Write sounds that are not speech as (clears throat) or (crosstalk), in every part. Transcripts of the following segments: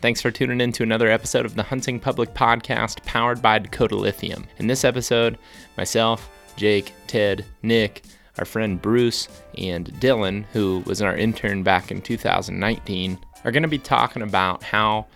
Thanks for tuning in to another episode of the Hunting Public Podcast powered by Dakota Lithium. In this episode, myself, Jake, Ted, Nick, our friend Bruce, and Dylan, who was our intern back in 2019, are going to be talking about how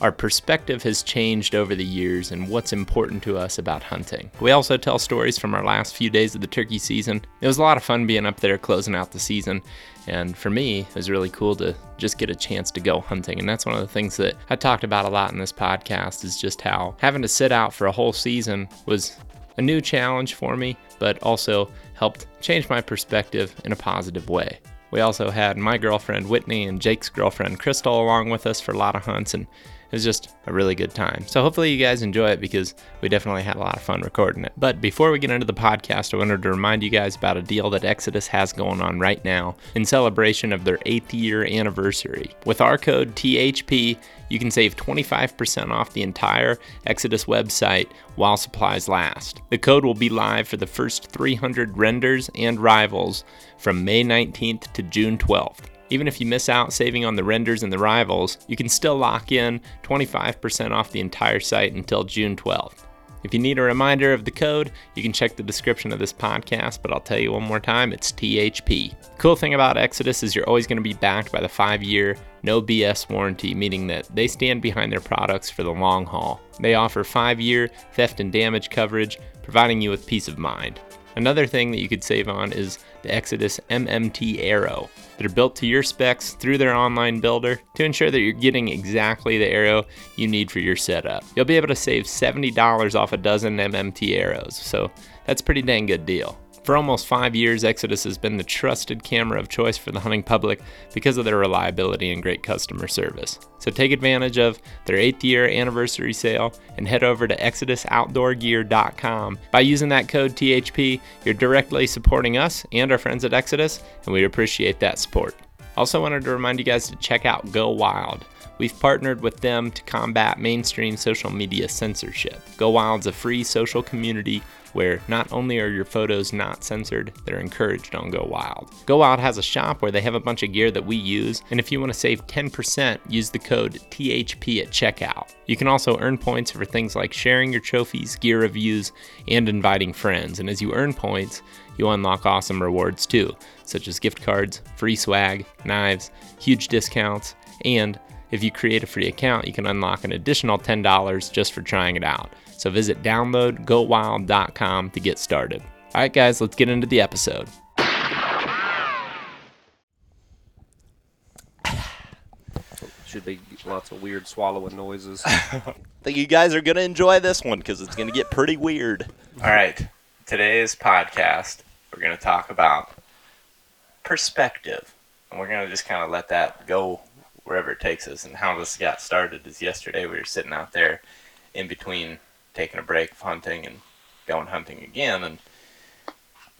our perspective has changed over the years and what's important to us about hunting. We also tell stories from our last few days of the turkey season. It was a lot of fun being up there closing out the season, and for me, it was really cool to just get a chance to go hunting. And that's one of the things that I talked about a lot in this podcast is just how having to sit out for a whole season was a new challenge for me, but also helped change my perspective in a positive way. We also had my girlfriend Whitney and Jake's girlfriend Crystal along with us for a lot of hunts, and it was just a really good time. So hopefully you guys enjoy it because we definitely had a lot of fun recording it. But before we get into the podcast, I wanted to remind you guys about a deal that Exodus has going on right now in celebration of their eighth year anniversary. With our code THP, you can save 25% off the entire Exodus website while supplies last. The code will be live for the first 300 renders and rivals from May 19th to June 12th. Even if you miss out saving on the renders and the rivals, you can still lock in 25% off the entire site until June 12th. If you need a reminder of the code, you can check the description of this podcast, but I'll tell you one more time it's THP. Cool thing about Exodus is you're always going to be backed by the five year, no BS warranty, meaning that they stand behind their products for the long haul. They offer five year theft and damage coverage, providing you with peace of mind. Another thing that you could save on is the Exodus MMT Arrow. They're built to your specs through their online builder to ensure that you're getting exactly the arrow you need for your setup. You'll be able to save $70 off a dozen MMT arrows, so that's a pretty dang good deal. For almost five years, Exodus has been the trusted camera of choice for the hunting public because of their reliability and great customer service. So take advantage of their eighth year anniversary sale and head over to ExodusOutdoorGear.com. By using that code THP, you're directly supporting us and our friends at Exodus, and we appreciate that support. Also, wanted to remind you guys to check out Go Wild. We've partnered with them to combat mainstream social media censorship. Go Wild's a free social community where not only are your photos not censored, they're encouraged on Go Wild. Go Wild has a shop where they have a bunch of gear that we use, and if you want to save 10%, use the code THP at checkout. You can also earn points for things like sharing your trophies, gear reviews, and inviting friends. And as you earn points, you unlock awesome rewards too, such as gift cards, free swag, knives, huge discounts, and if you create a free account, you can unlock an additional $10 just for trying it out. So visit downloadgowild.com to get started. All right, guys, let's get into the episode. (sighs) Should be lots of weird swallowing noises. I (laughs) think you guys are going to enjoy this one because it's going to get pretty weird. All right, today's podcast, we're going to talk about perspective. And we're going to just kind of let that go wherever it takes us. And how this got started is yesterday we were sitting out there in between taking a break of hunting and going hunting again. And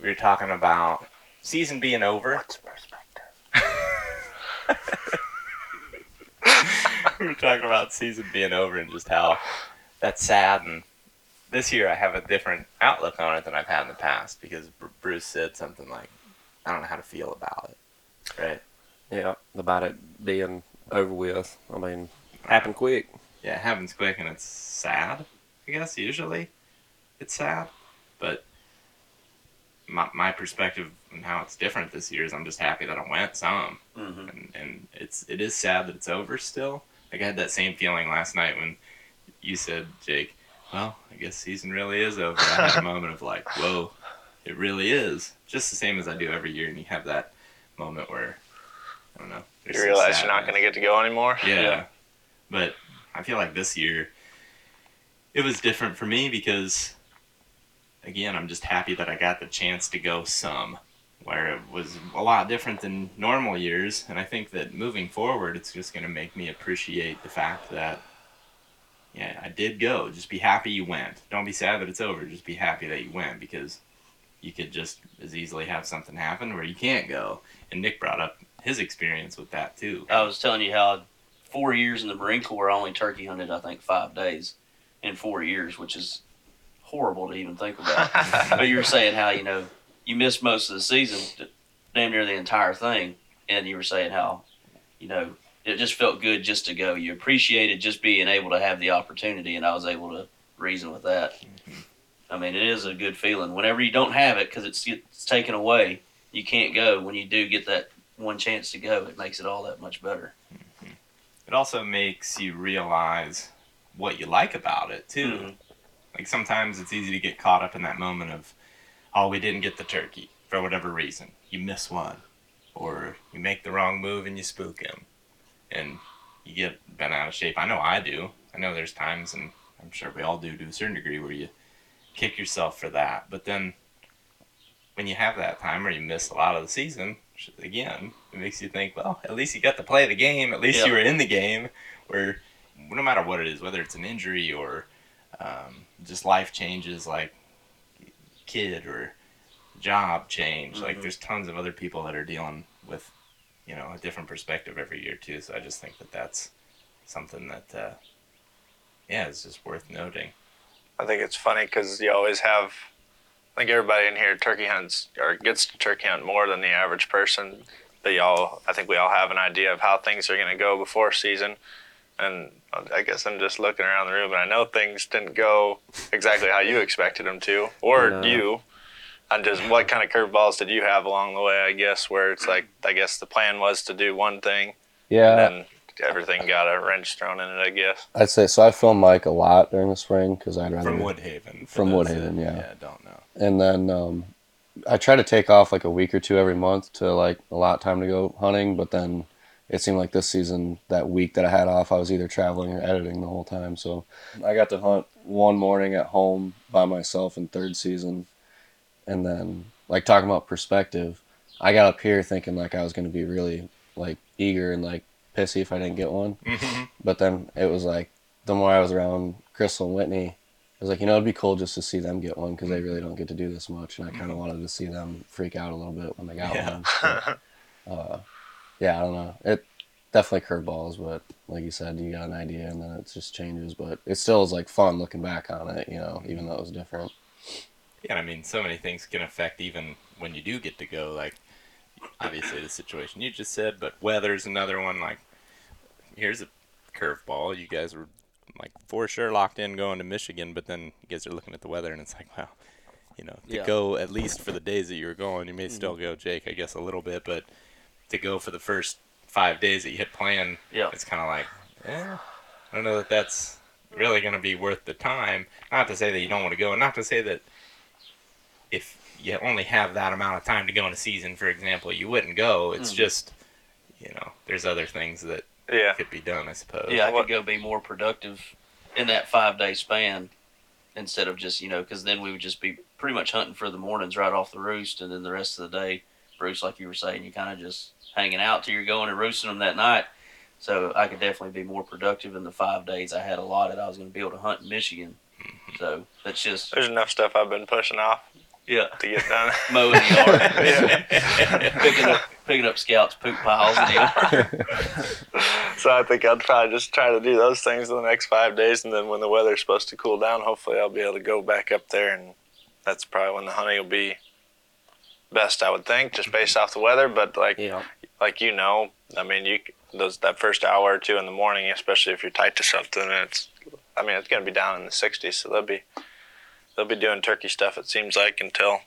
we were talking about season being over. What's perspective? (laughs) we were talking about season being over and just how that's sad. And this year I have a different outlook on it than I've had in the past because Bruce said something like, I don't know how to feel about it. Right? yeah, about it being over with. I mean, happened quick. Yeah, it happens quick and it's sad, I guess, usually. It's sad. But my, my perspective and how it's different this year is I'm just happy that I went some. Mm-hmm. and, and it's it is sad that it's over still. Like I had that same feeling last night when you said, Jake, well, I guess season really is over. I had a (laughs) moment of like, whoa, it really is. Just the same as I do every year, and you have that moment where I don't know. You realize you're not going to get to go anymore? Yeah. But I feel like this year it was different for me because again, I'm just happy that I got the chance to go some where it was a lot different than normal years and I think that moving forward it's just going to make me appreciate the fact that yeah, I did go. Just be happy you went. Don't be sad that it's over. Just be happy that you went because you could just as easily have something happen where you can't go. And Nick brought up his experience with that too. I was telling you how four years in the Marine Corps, I only turkey hunted, I think, five days in four years, which is horrible to even think about. (laughs) but you were saying how, you know, you missed most of the season, damn near the entire thing. And you were saying how, you know, it just felt good just to go. You appreciated just being able to have the opportunity, and I was able to reason with that. Mm-hmm. I mean, it is a good feeling whenever you don't have it because it's it's taken away. You can't go. When you do get that one chance to go, it makes it all that much better. It also makes you realize what you like about it too. Mhm. Like sometimes it's easy to get caught up in that moment of, oh, we didn't get the turkey for whatever reason. You miss one, or you make the wrong move and you spook him, and you get bent out of shape. I know I do. I know there's times, and I'm sure we all do to a certain degree, where you kick yourself for that. But then when you have that time where you miss a lot of the season, sh- again, it makes you think, well, at least you got to play the game. At least Yeah. you were in the game. Where no matter what it is, whether it's an injury or um, just life changes like kid or job change, like Mhm. there's tons of other people that are dealing with, you know, a different perspective every year too. So I just think that that's something that, uh, yeah, is just worth noting. I think it's funny because you always have. I think everybody in here turkey hunts or gets to turkey hunt more than the average person. But y'all, I think we all have an idea of how things are going to go before season. And I guess I'm just looking around the room, and I know things didn't go exactly how you expected them to, or No. you. And just what kind of curveballs did you have along the way? I guess where it's like, I guess the plan was to do one thing, Yeah, and then everything got a wrench thrown in it. I guess. I'd say so. I filmed Mike a lot during the spring because I'd rather From Woodhaven. From Woodhaven, that, yeah. Yeah, don't know. And then um, I try to take off like a week or two every month to like a allot time to go hunting. But then it seemed like this season, that week that I had off, I was either traveling or editing the whole time. So I got to hunt one morning at home by myself in third season, and then like talking about perspective, I got up here thinking like I was going to be really like eager and like pissy if I didn't get one. Mhm. (laughs) But then it was like the more I was around Crystal and Whitney, it was like you know it'd be cool just to see them get one because they really don't get to do this much, and I kind of wanted to see them freak out a little bit when they got Yeah. one. So, (laughs) uh, yeah, I don't know. It definitely curveballs, but like you said, you got an idea and then it just changes. But it still is like fun looking back on it, you know, even though it was different. Yeah, I mean, so many things can affect even when you do get to go. Like, obviously, the situation you just said, but weather's another one. Like, here's a curveball. You guys were like for sure locked in going to Michigan, but then you guys are looking at the weather, and it's like, (laughs) wow, you know, to Yeah. go at least for the days that you were going, you may still go, Jake, I guess a little bit, but to go for the first five days that you hit plan, Yeah. it's kind of like, eh, I don't know that that's really going to be worth the time. Not to say that you don't want to go, and not to say that if you only have that amount of time to go in a season, for example, you wouldn't go. It's Mhm. just, you know, there's other things that Yeah. could be done, I suppose. Yeah, I could go be more productive in that five day span instead of just, you know, because then we would just be pretty much hunting for the mornings right off the roost. And then the rest of the day, Bruce, like you were saying, you kind of just hanging out till you're going and roosting them that night. So I could definitely be more productive in the five days I had allotted. I was going to be able to hunt in Michigan. Mm-hmm. So that's just, There's enough stuff I've been pushing off yeah, to get done. (laughs) mowing the yard, (laughs) Yeah. picking up picking up scouts poop piles in the yard. so I think I'd probably just try to do those things in the next five days, and then when the weather's supposed to cool down, hopefully I'll be able to go back up there, and that's probably when the honey will be best, I would think, just based off the weather. But like Yeah. like you know, I mean, you those that first hour or two in the morning, especially if you're tight to something, it's I mean it's gonna be down in the 60s, so that'll be they'll be doing turkey stuff. It seems like until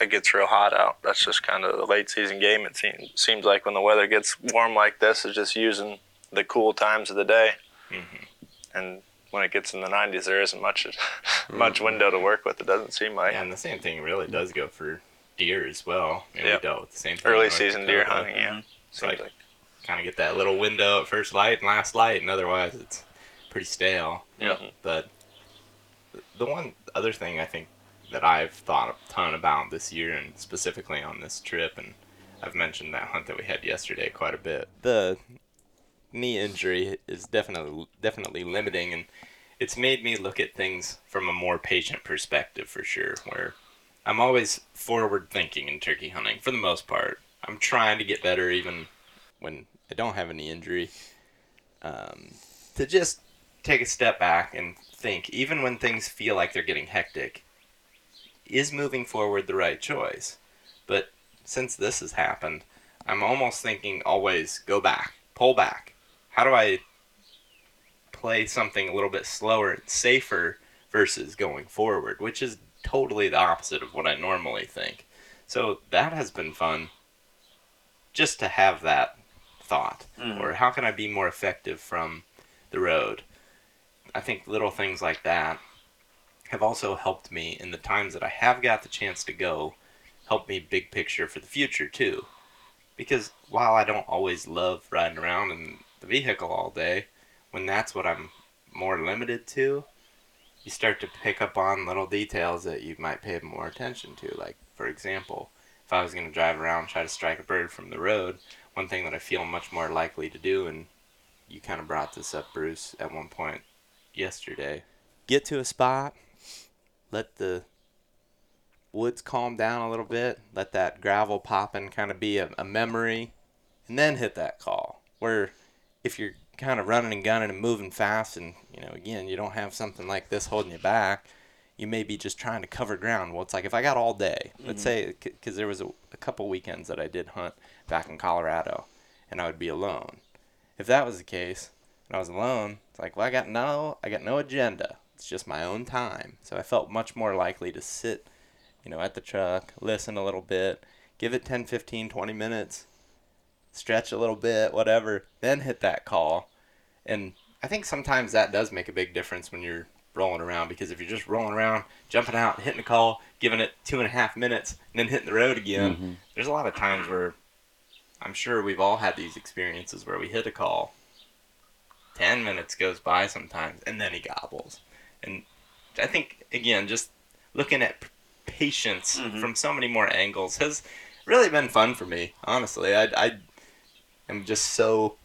it gets real hot out. That's just kind of the late season game. It seems seems like when the weather gets warm like this, is just using the cool times of the day, Mhm. and when it gets in the 90s, there isn't much (laughs) much window to work with. It doesn't seem like. and the same thing really does go for deer as well. I mean, Yeah. We dealt with the same thing. Early season deer hunting, yeah. Mhm. Seems Right. like Kind of get that little window at first light and last light, and otherwise it's pretty stale. Yeah. But the one other thing I think that I've thought a ton about this year, and specifically on this trip, and I've mentioned that hunt that we had yesterday quite a bit. The knee injury is definitely definitely limiting, and it's made me look at things from a more patient perspective for sure. Where I'm always forward thinking in turkey hunting for the most part. I'm trying to get better even when I don't have any injury. Um, to just take a step back and think, even when things feel like they're getting hectic, is moving forward the right choice? But since this has happened, I'm almost thinking always go back, pull back, how do I play something a little bit slower and safer versus going forward, which is totally the opposite of what I normally think. So that has been fun just to have that thought. Mhm. Or how can I be more effective from the road? I think little things like that have also helped me in the times that I have got the chance to go, help me big picture for the future too. Because while I don't always love riding around in the vehicle all day, when that's what I'm more limited to, you start to pick up on little details that you might pay more attention to. Like, for example, if I was going to drive around and try to strike a bird from the road, one thing that I feel much more likely to do, and you kind of brought this up, Bruce, at one point yesterday, get to a spot, let the woods calm down a little bit, let that gravel popping kind of be a, a memory, and then hit that call. Where if you're kind of running and gunning and moving fast, and you know, again, you don't have something like this holding you back, you may be just trying to cover ground. Well, it's like if I got all day, let's mm-hmm. say, because there was a, a couple weekends that I did hunt back in Colorado, and I would be alone. If that was the case, I was alone, it's like, well, I got no, I got no agenda. It's just my own time. So I felt much more likely to sit, you know, at the truck, listen a little bit, give it 10, 15, 20 minutes, stretch a little bit, whatever, then hit that call. And I think sometimes that does make a big difference when you're rolling around because if you're just rolling around, jumping out, hitting a call, giving it two and a half minutes, and then hitting the road again, mm-hmm. there's a lot of times where I'm sure we've all had these experiences where we hit a call, 10 minutes goes by sometimes, and then he gobbles. And I think, again, just looking at p- patience Mhm. from so many more angles has really been fun for me, honestly. I, I am just so,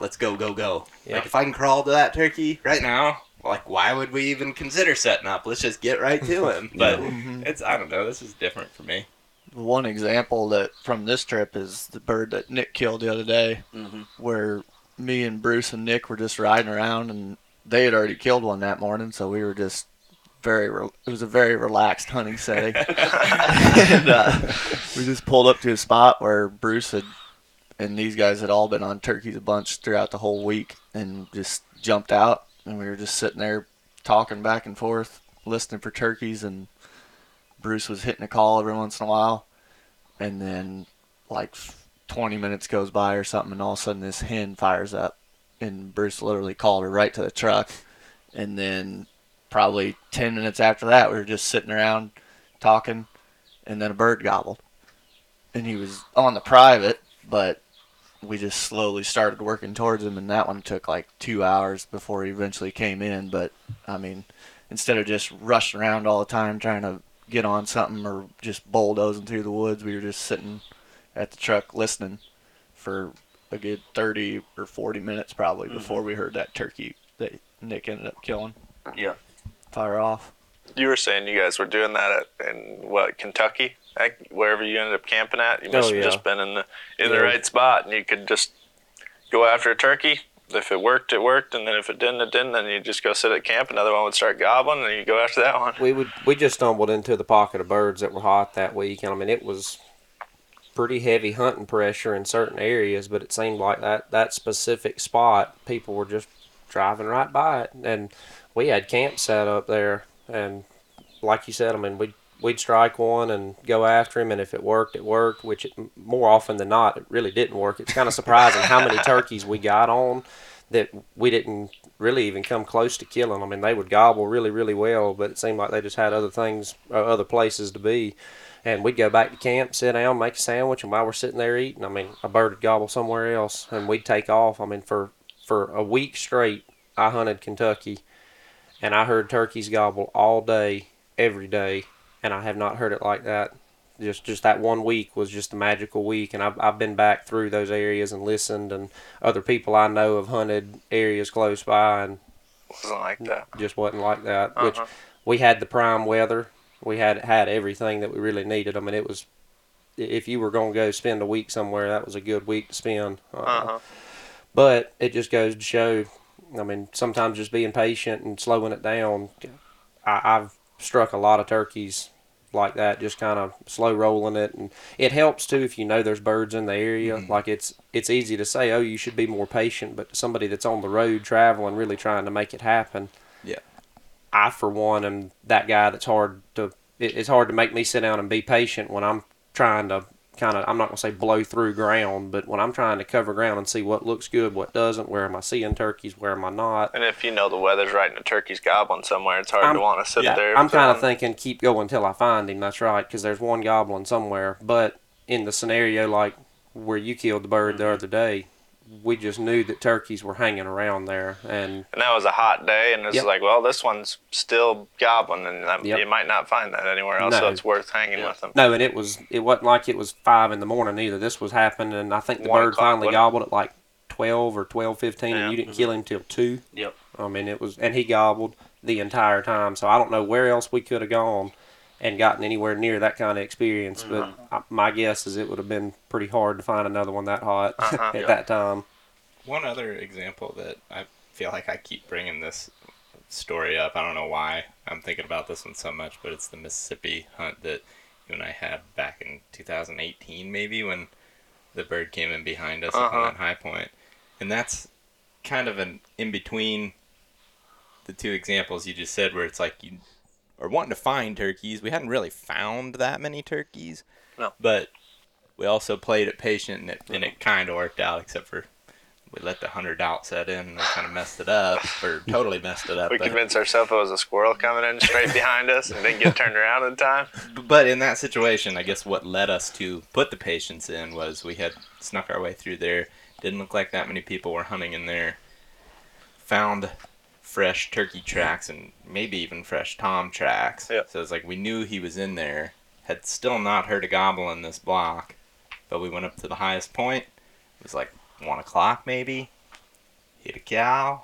let's go, go, go. Yeah. Like, if I can crawl to that turkey right now, like, why would we even consider setting up? Let's just get right to (laughs) him. But it's, I don't know, this is different for me. One example that from this trip is the bird that Nick killed the other day, hmm where me and Bruce and Nick were just riding around, and they had already killed one that morning, so we were just very. Re- it was a very relaxed hunting setting, (laughs) and uh, we just pulled up to a spot where Bruce had and these guys had all been on turkeys a bunch throughout the whole week, and just jumped out, and we were just sitting there talking back and forth, listening for turkeys, and Bruce was hitting a call every once in a while, and then like 20 minutes goes by or something, and all of a sudden this hen fires up, and Bruce literally called her right to the truck, and then probably 10 minutes after that, we were just sitting around talking, and then a bird gobbled, and he was on the private, but we just slowly started working towards him, and that one took like two hours before he eventually came in. But I mean, instead of just rushing around all the time trying to get on something or just bulldozing through the woods, we were just sitting at the truck listening for a good 30 or 40 minutes probably mm-hmm. before we heard that turkey that Nick ended up killing Yeah. fire off. You were saying you guys were doing that at, in what Kentucky, Like, wherever you ended up camping at. You must Oh, have yeah. just been in the in the Yeah. right spot, and you could just go after a turkey. If it worked, it worked, and then if it didn't, it didn't. Then you just go sit at camp. Another one would start gobbling, and you go after that one. We would we just stumbled into the pocket of birds that were hot that week, and I mean it was pretty heavy hunting pressure in certain areas, but it seemed like that that specific spot people were just driving right by it, and we had camp set up there, and like you said, I mean we'd We'd strike one and go after him, and if it worked, it worked. Which it, more often than not, it really didn't work. It's kind of surprising how many turkeys we got on that we didn't really even come close to killing. I mean, they would gobble really, really well, but it seemed like they just had other things, uh, other places to be. And we'd go back to camp, sit down, make a sandwich, and while we're sitting there eating, I mean, a bird would gobble somewhere else, and we'd take off. I mean, for for a week straight, I hunted Kentucky, and I heard turkeys gobble all day, every day, and I have not heard it like that. Just just that one week was just a magical week, and I've I've been back through those areas and listened, and other people I know have hunted areas close by, and wasn't like that. just wasn't like that. Which Uh-huh. we had the prime weather. We had had everything that we really needed. I mean, it was if you were going to go spend a week somewhere, that was a good week to spend. Uh, Uh-huh. But it just goes to show. I mean, sometimes just being patient and slowing it down. I, I've struck a lot of turkeys like that, just kind of slow rolling it, and it helps too if you know there's birds in the area. Like it's it's easy to say, oh, you should be more patient, but somebody that's on the road traveling, really trying to make it happen. Yeah. I for one am that guy that's hard to. It, it's hard to make me sit down and be patient when I'm trying to kind of. I'm not gonna say blow through ground, but when I'm trying to cover ground and see what looks good, what doesn't, where am I seeing turkeys, where am I not. And if you know the weather's right and a turkey's gobbling somewhere, it's hard I'm- to want to sit yeah, there. I'm kind of thinking keep going till I find him. That's right, because there's one goblin somewhere. But in the scenario like where you killed the bird the mm-hmm. other day, we just knew that turkeys were hanging around there, and And that was a hot day, and it's Yep. like, well, this one's still gobbling, and that, Yep. you might not find that anywhere else, so it's worth hanging with them. no, and it was it wasn't like it was five in the morning either. This was happening, and I think the One bird o'clock, finally gobbled at like twelve or twelve fifteen, Yeah. and you didn't mm-hmm. kill him till two. Yep. I mean, it was, and he gobbled the entire time. So I don't know where else we could have gone and gotten anywhere near that kind of experience. But I, my guess is it would have been pretty hard to find another one that hot Uh-huh. (laughs) at Yeah. that time. One other example that I feel like I keep bringing this story up. I don't know why I'm thinking about this one so much, but it's the Mississippi hunt that you and I had back in 2018, maybe when the bird came in behind us on Uh-huh. that high point. point, and that's kind of an in between the two examples you just said, where it's like you are wanting to find turkeys. We hadn't really found that many turkeys, No. but we also played it patient, and it, and it kind of worked out, except for we let the hundred doubt set in and kind of messed it up, or totally messed it up. We convinced ourselves it was a squirrel coming in straight behind us and didn't get turned around in time. But in that situation, I guess what led us to put the patience in was we had snuck our way through there. Didn't look like that many people were hunting in there. Found fresh turkey tracks and maybe even fresh tom tracks. Yep. So it's like we knew he was in there. Had still not heard a gobble in this block, but we went up to the highest point. It was like one o'clock maybe. Hit a cow.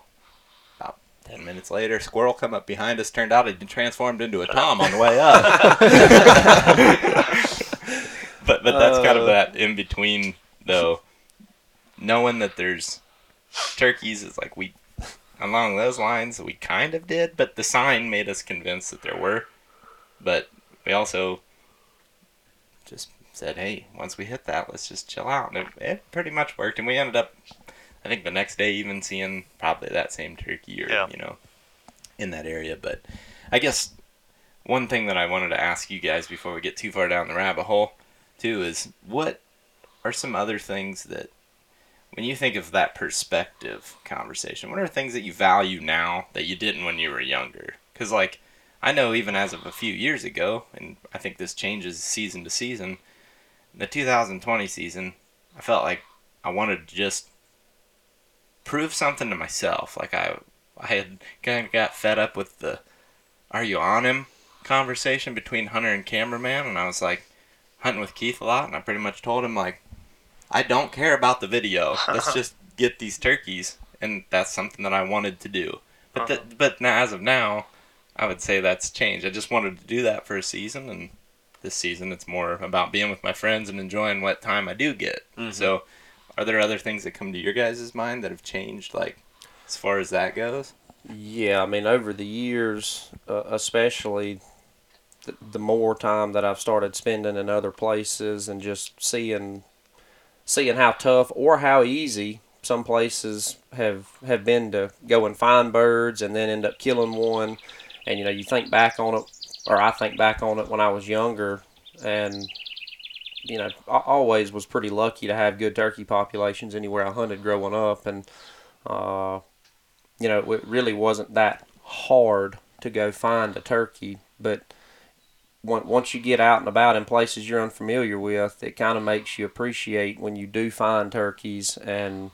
About ten minutes later, squirrel come up behind us. Turned out he'd been transformed into a tom on the way up. (laughs) but but that's kind of Uh. that in between though. Knowing that there's turkeys is like we along those lines we kind of did, but the sign made us convinced that there were. But we also just said, hey, once we hit that, let's just chill out. And it, it pretty much worked. And we ended up, I think the next day, even seeing probably that same turkey or, Yeah. you know, in that area. But I guess one thing that I wanted to ask you guys before we get too far down the rabbit hole, too, is what are some other things that, when you think of that perspective conversation, what are things that you value now that you didn't when you were younger? Because, like, I know even as of a few years ago, and I think this changes season to season, the 2020 season, I felt like I wanted to just prove something to myself. Like I, I had kind of got fed up with the "Are you on him?" conversation between hunter and cameraman, and I was like hunting with Keith a lot, and I pretty much told him like, I don't care about the video. (laughs) Let's just get these turkeys, and that's something that I wanted to do. But Uh-huh. th- but now, as of now, I would say that's changed. I just wanted to do that for a season, and this season it's more about being with my friends and enjoying what time I do get. So, are there other things that come to your guys' mind that have changed, like as far as that goes? Yeah, I mean, over the years, uh, especially the, the more time that I've started spending in other places and just seeing seeing how tough or how easy some places have have been to go and find birds and then end up killing one. And you know, you think back on it, or I think back on it when I was younger, and you know, I always was pretty lucky to have good turkey populations anywhere I hunted growing up, and uh, you know, it really wasn't that hard to go find a turkey, but once you get out and about in places you're unfamiliar with, it kind of makes you appreciate when you do find turkeys and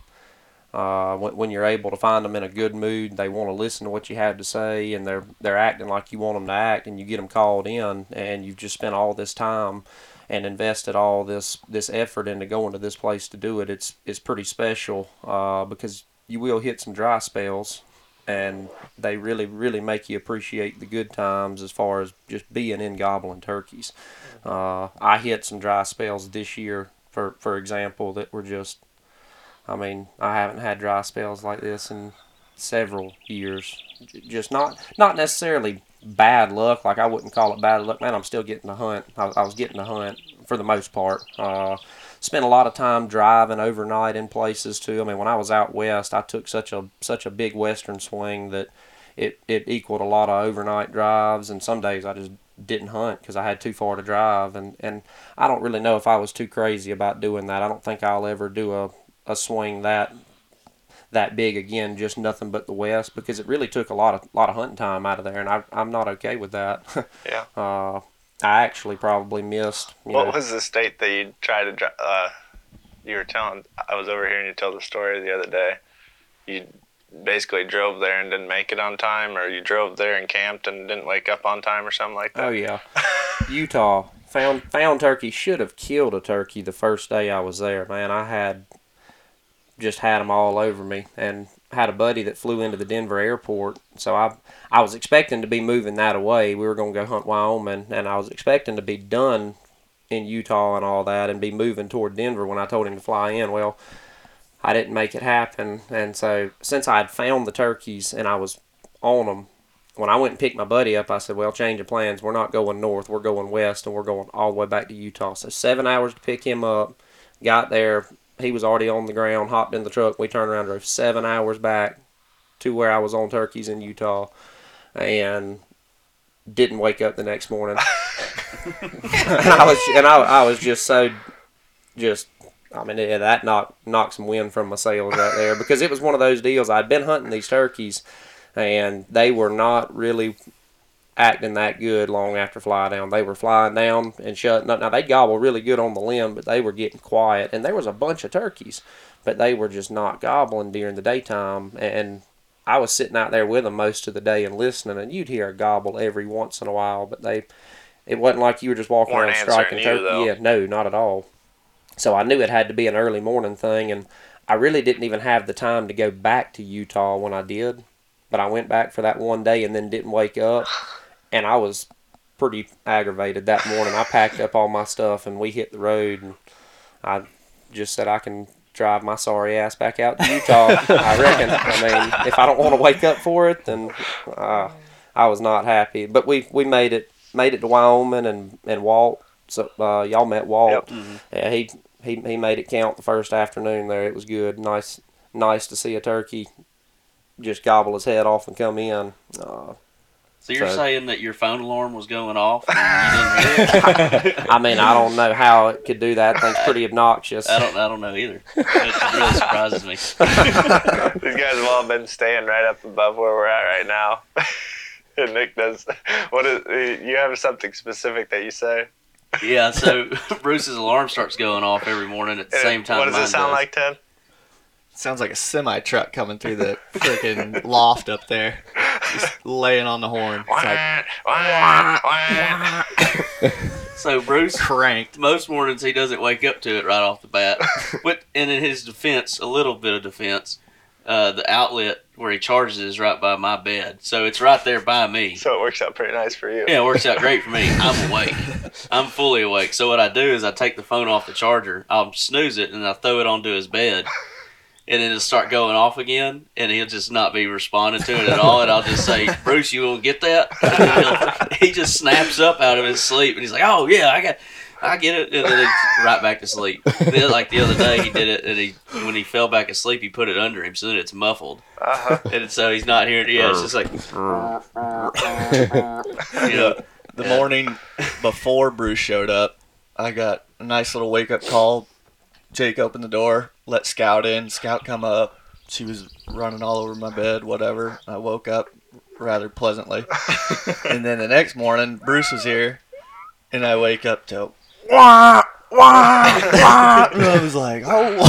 uh, when, when you're able to find them in a good mood, they want to listen to what you have to say, and they're they're acting like you want them to act, and you get them called in, and you've just spent all this time and invested all this this effort into going to this place to do it. It's it's pretty special uh, because you will hit some dry spells, and they really really make you appreciate the good times as far as just being in gobbling turkeys. Uh, I hit some dry spells this year, for for example, that were just. I mean, I haven't had dry spells like this in several years. Just not not necessarily bad luck. Like I wouldn't call it bad luck, man. I'm still getting to hunt. I, I was getting to hunt for the most part. Uh, spent a lot of time driving overnight in places too. I mean, when I was out west, I took such a such a big western swing that it it equaled a lot of overnight drives. And some days I just didn't hunt because I had too far to drive. And and I don't really know if I was too crazy about doing that. I don't think I'll ever do a a swing that that big again, just nothing but the west, because it really took a lot of lot of hunting time out of there, and I, I'm not okay with that. (laughs) Yeah. uh, I actually probably missed. What know, was the state that you tried to? Uh, you were telling. I was over hearing you tell the story the other day. You basically drove there and didn't make it on time, or you drove there and camped and didn't wake up on time, or something like that. Oh yeah, (laughs) Utah found found turkey. Should have killed a turkey the first day I was there. Man, I had just had them all over me, and had a buddy that flew into the Denver airport. So I I was expecting to be moving that away. We were gonna go hunt Wyoming, and I was expecting to be done in Utah and all that, and be moving toward Denver when I told him to fly in. Well. I didn't make it happen, and so since I had found the turkeys and I was on them, when I went and picked my buddy up, I said, "Well, change of plans. We're not going north. We're going west, and we're going all the way back to Utah." So seven hours to pick him up. Got there. He was already on the ground. Hopped in the truck. We turned around, drove seven hours back to where I was on turkeys in Utah, and didn't wake up the next morning. (laughs) and I was and I, I was just so just I mean yeah, that knocked knocked some wind from my sails right there because it was one of those deals. I'd been hunting these turkeys and they were not really acting that good long after fly down. They were flying down and shutting up. Now they gobble really good on the limb, but they were getting quiet and there was a bunch of turkeys, but they were just not gobbling during the daytime and I was sitting out there with them most of the day and listening, and you'd hear a gobble every once in a while, but they, it wasn't like you were just walking Weren't around striking turkey. though. Yeah, no, not at all. So I knew it had to be an early morning thing, and I really didn't even have the time to go back to Utah when I did. But I went back for that one day and then didn't wake up, and I was pretty aggravated that morning. I packed up all my stuff and we hit the road, and I just said I can drive my sorry ass back out to Utah. (laughs) I reckon. I mean, if I don't want to wake up for it, then uh, I was not happy. But we we made it made it to Wyoming and and Walt. So uh, y'all met Walt. Yep. Yeah, he he he made it count the first afternoon there. It was good. Nice nice to see a turkey just gobble his head off and come in. Uh, So you're So- saying that your phone alarm was going off and you didn't hear it? (laughs) I mean, I don't know how it could do that. Thing's pretty obnoxious. I don't. I don't know either. It really surprises me. (laughs) These guys have all been staying right up above where we're at right now. (laughs) and Nick does. What is? You have something specific that you say? Yeah. So Bruce's alarm starts going off every morning at the same time. What does mine it sound does. like, Ted? Sounds like a semi truck coming through the freaking (laughs) loft up there, just laying on the horn. It's like. (laughs) So Bruce cranked. most mornings he doesn't wake up to it right off the bat. (laughs) but and in his defense, a little bit of defense, uh, the outlet where he charges is right by my bed, so it's right there by me. So it works out pretty nice for you. Yeah, it works out great for me. I'm awake. I'm fully awake. So what I do is I take the phone off the charger, I'll snooze it, and I throw it onto his bed. And then it'll start going off again, and he'll just not be responding to it at all. And I'll just say, (laughs) "Bruce, you won't get that?" (laughs) He'll- just snaps up out of his sleep, and he's like, "Oh yeah, I got, I get it." And then he's right back to sleep. Then, like the other day, he did it, and he when he fell back asleep, he put it under him, so that it's muffled, Uh-huh. and so he's not hearing. it. Yeah, it's just like, (laughs) you know, The morning before Bruce showed up, I got a nice little wake up call. Jake opened the door, let Scout in. Scout come up. She was running all over my bed, whatever. I woke up rather pleasantly. (laughs) and then the next morning, Bruce was here, and I wake up to wah, wah, wah. And (laughs) I was like, oh,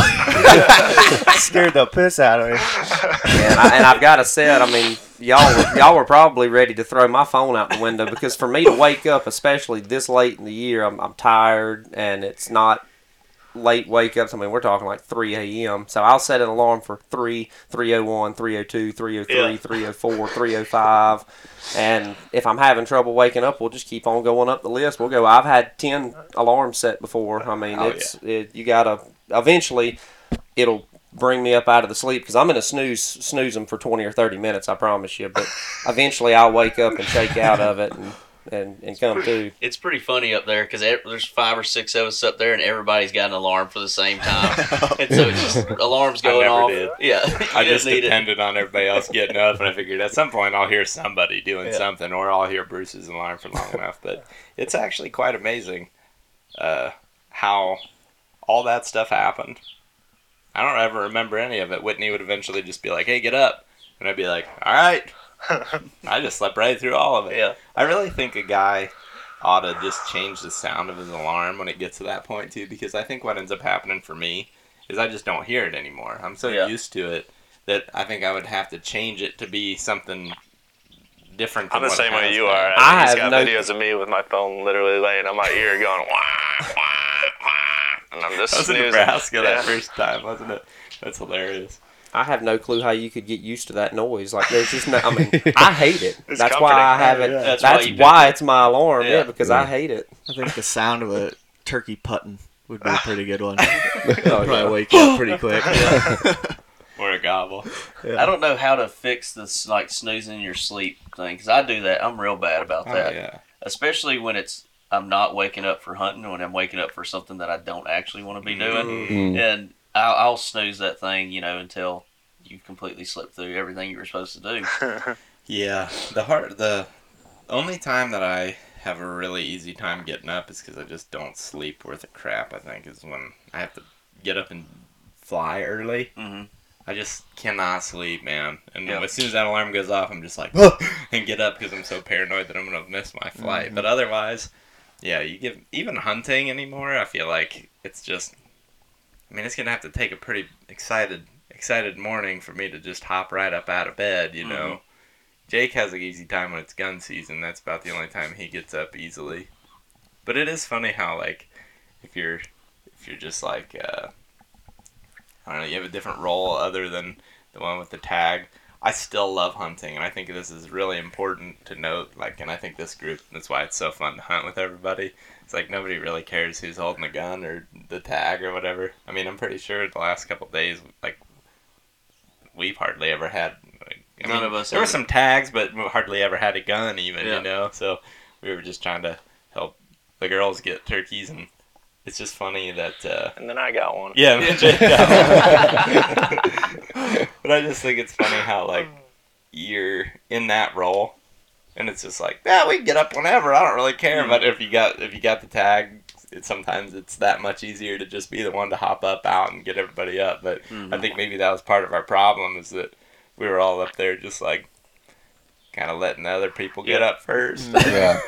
(laughs) scared the piss out of me. and, I, and I've got to say it. I mean, y'all were, y'all were probably ready to throw my phone out the window because for me to wake up, especially this late in the year, I'm, I'm tired and it's not late wake ups. I mean, we're talking like 3 a.m. So I'll set an alarm for 3, 301, 302, 303, Yeah. 304, 305. And if I'm having trouble waking up, we'll just keep on going up the list. We'll go. I've had 10 alarms set before. I mean, Oh, it's it, you got to eventually it'll bring me up out of the sleep because I'm gonna snooze snooze them for 20 or 30 minutes. I promise you. But eventually, I'll wake up and shake out of it and and, and come to. It's pretty funny up there because there's five or six of us up there, and everybody's got an alarm for the same time, (laughs) and so it's just (laughs) alarms I going never off. did. Yeah, (laughs) I just need it. depended on everybody else getting up, and I figured at some point I'll hear somebody doing Yeah. something, or I'll hear Bruce's alarm for long enough. But it's actually quite amazing uh, how all that stuff happened. I don't ever remember any of it. Whitney would eventually just be like, "Hey, get up," and I'd be like, "All right." (laughs) I just slept right through all of it. Yeah. I really think a guy ought to just change the sound of his alarm when it gets to that point too, because I think what ends up happening for me is I just don't hear it anymore. I'm so Yeah. used to it that I think I would have to change it to be something different. I'm the same way you been. are. I I have got no- videos of me with my phone literally laying on my ear going wah, wah, wah, and I'm just That was in snoozing. Nebraska Yeah. that first time, wasn't it? That's hilarious. I have no clue how you could get used to that noise. Like there's just no. I mean, (laughs) I hate it. It's that's why I have it. Yeah, That's That's, why why, it's my alarm. Yeah, Yeah. because Yeah. I hate it. I think the sound of a turkey putting would be a pretty good one. (laughs) Oh, Probably yeah. wake you up pretty quick. (laughs) Or a gobble. I don't know how to fix this like snoozing in your sleep thing because I do that. I'm real bad about Oh, that, yeah. especially when it's I'm not waking up for hunting when I'm waking up for something that I don't actually want to be doing, Mm. and I'll, I'll snooze that thing, you know, until you've completely slipped through everything you were supposed to do. (laughs) Yeah, the hard the only time that I have a really easy time getting up is because I just don't sleep worth a crap. I think is when I have to get up and fly early. hmm I just cannot sleep, man. And Yeah. as soon as that alarm goes off, I'm just like, (laughs) and get up because I'm so paranoid that I'm gonna miss my flight. But otherwise, yeah, you give even hunting anymore. I feel like it's just. I mean, it's gonna have to take a pretty excited, excited morning for me to just hop right up out of bed. You know, Jake has an easy time when it's gun season. That's about the only time he gets up easily. But it is funny how like, if you're, if you're just like. uh I don't know, you have a different role other than the one with the tag. I still love hunting, and I think this is really important to note. Like, and I think this group, that's why it's so fun to hunt with everybody. It's like nobody really cares who's holding the gun or the tag or whatever. I mean, I'm pretty sure the last couple days, like, we've hardly ever had. Like, I None mean, of us There were some tags, but we hardly ever had a gun, even. Yeah. You know, so we were just trying to help the girls get turkeys, and it's just funny that. Uh, and then I got one. yeah, me too. (laughs) (laughs) but I just think it's funny how like you're in that role, and it's just like, yeah, we can get up whenever. I don't really care. But if you got if you got the tag, it, sometimes it's that much easier to just be the one to hop up out and get everybody up. But I think maybe that was part of our problem is that we were all up there just like kind of letting the other people get Yeah. up first. (laughs) Yeah.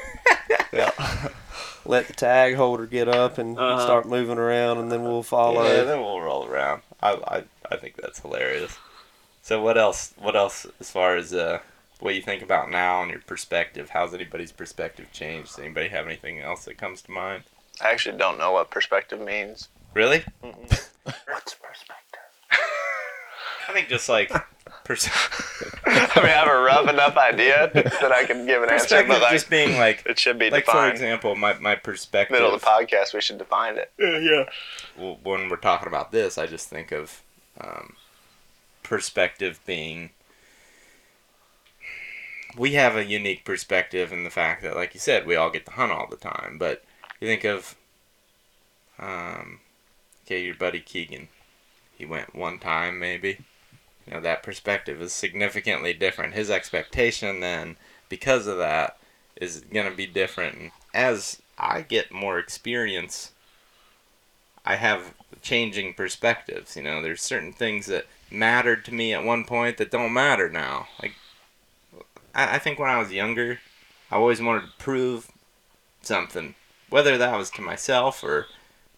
(laughs) (laughs) Let the tag holder get up and Uh-huh. start moving around, and then we'll follow. Yeah, then we'll roll around. I, I, I think that's hilarious. So what else? What else as far as uh, what you think about now and your perspective? How's anybody's perspective changed? Does anybody have anything else that comes to mind? I actually don't know what perspective means. Really? (laughs) What's perspective? (laughs) I think just like pers- I mean, I have a rough enough idea that I can give an answer, perspective, but like, just being like, it should be like for defined. example, my my perspective. Middle of the podcast, we should define it. well, when we're talking about this, I just think of um, perspective being. We have a unique perspective in the fact that, like you said, we all get to hunt all the time. But you think of, um, okay, your buddy Keegan. He went one time, maybe. You know, that perspective is significantly different. His expectation then, because of that, is going to be different. And as I get more experience I have changing perspectives. You know, there's certain things that mattered to me at one point that don't matter now. Like, I, I think when I was younger, I always wanted to prove something, whether that was to myself or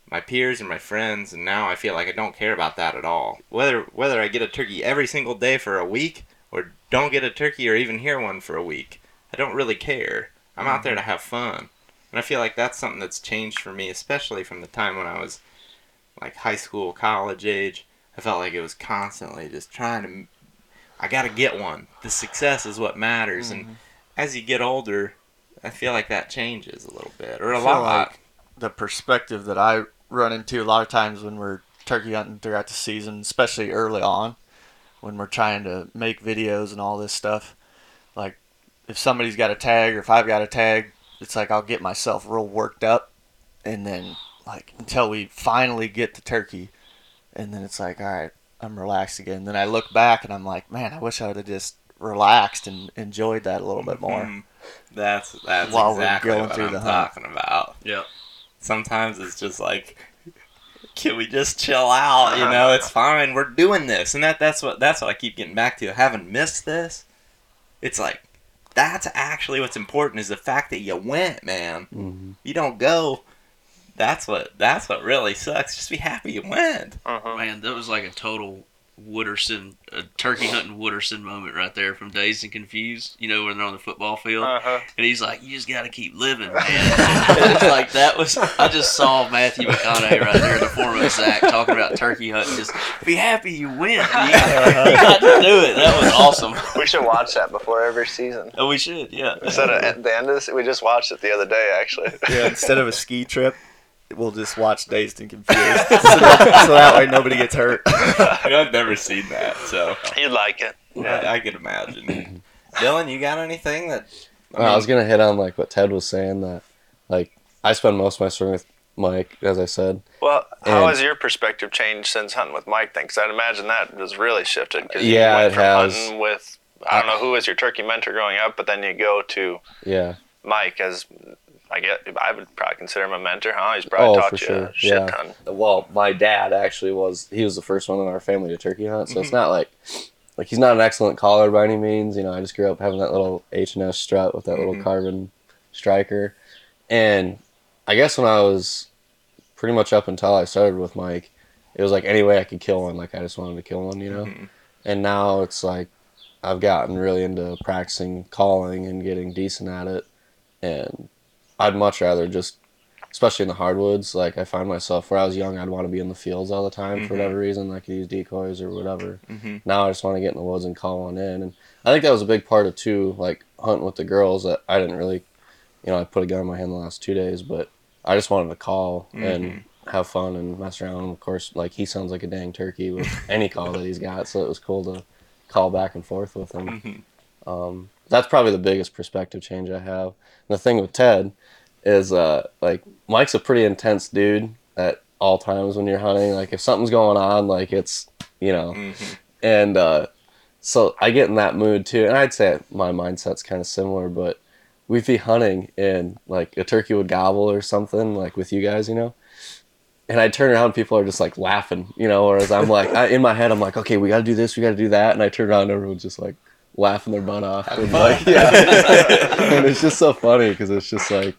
my peers or my friends. And now I feel like I don't care about that at all. Whether whether I get a turkey every single day for a week or don't get a turkey or even hear one for a week, I don't really care. I'm out there to mm-hmm. have fun. And I feel like that's something that's changed for me, especially from the time when I was like high school, college age. I felt like it was constantly just trying to. I got to get one. The success is what matters. And mm-hmm. as you get older, I feel like that changes a little bit, or a lot. like the perspective that I run into a lot of times when we're turkey hunting throughout the season, especially early on when we're trying to make videos and all this stuff. Like if somebody's got a tag or if I've got a tag, it's like I'll get myself real worked up and then like until we finally get the turkey and then it's like all right, I'm relaxed again. Then I look back and I'm like, man, I wish I would have just relaxed and enjoyed that a little bit more. Mhm. That's that's While we're exactly going what through I'm the hunt. talking about. Yeah. Sometimes it's just like, can we just chill out? You know, it's fine. We're doing this, and that that's what that's what I keep getting back to. I haven't missed this. It's like that's actually what's important is the fact that you went, man. hmm You don't go. That's what that's what really sucks. Just be happy you went. Mhm. Man, that was like a total Wooderson, a turkey hunting Wooderson moment right there from Dazed and Confused. You know when they're on the football field, Uh-huh. and he's like, "You just got to keep living, (laughs) man." it's like that was. I just saw Matthew McConaughey right there in the form of Zach talking about turkey hunting. Just be happy you win. You got, you got to do it. That was awesome. We should watch that before every season. Oh, we should, yeah. Instead of at the end of this, we just watched it the other day, actually. Yeah, instead of a ski trip, we'll just watch Dazed and Confused. (laughs) so, that, so that way nobody gets hurt. (laughs) (laughs) I've never seen that, so You'd like it. I, I can imagine. (clears throat) Dylan, you got anything that? I was gonna hit on like what Ted was saying that like I spend most of my summer with Mike, as I said. Well, how And- has your perspective changed since hunting with Mike? Then, because I'd imagine that has really shifted. 'cause Yeah, you went it from has. Hunting with I don't know who was your turkey mentor growing up, but then you go to Yeah, Mike as I get. I would probably consider him a mentor, huh? He's probably Oh, taught for you sure. a shit Yeah. ton. well, my dad actually was. He was the first one in our family to turkey hunt, so it's not like like he's not an excellent caller by any means. You know, I just grew up having that little H and S strut with that little Mhm. carbon striker, and I guess when I was pretty much up until I started with Mike, it was like any way I could kill one. Like I just wanted to kill one, you know. Mhm. And now it's like I've gotten really into practicing calling and getting decent at it, and I'd much rather just especially in the hardwoods. Like I find myself where I was young, I'd want to be in the fields all the time for Mhm. whatever reason. Like could use decoys or whatever. Mhm. Now I just want to get in the woods and call one in, and I think that was a big part of too, like hunting with the girls. That I didn't really, you know, I put a gun in my hand the last two days, but I just wanted to call and have fun and mess around. Of course, like he sounds like a dang turkey with any call that he's got, so it was cool to call back and forth with him. Mhm. Um, that's probably the biggest perspective change I have. And the thing with Ted is uh, like Mike's a pretty intense dude at all times when you're hunting. Like if something's going on, like it's you know, Mhm. and uh, so I get in that mood too. And I'd say my mindset's kind of similar, but we'd be hunting and like a turkey would gobble or something like with you guys, you know. And I'd turn around, people are just like laughing, you know. Whereas I'm like, I, in my head, I'm like, okay, we got to do this, we got to do that, and I turn around, and everyone's just like laughing their butt off, and like, yeah. (laughs) and it's just so funny because it's just like,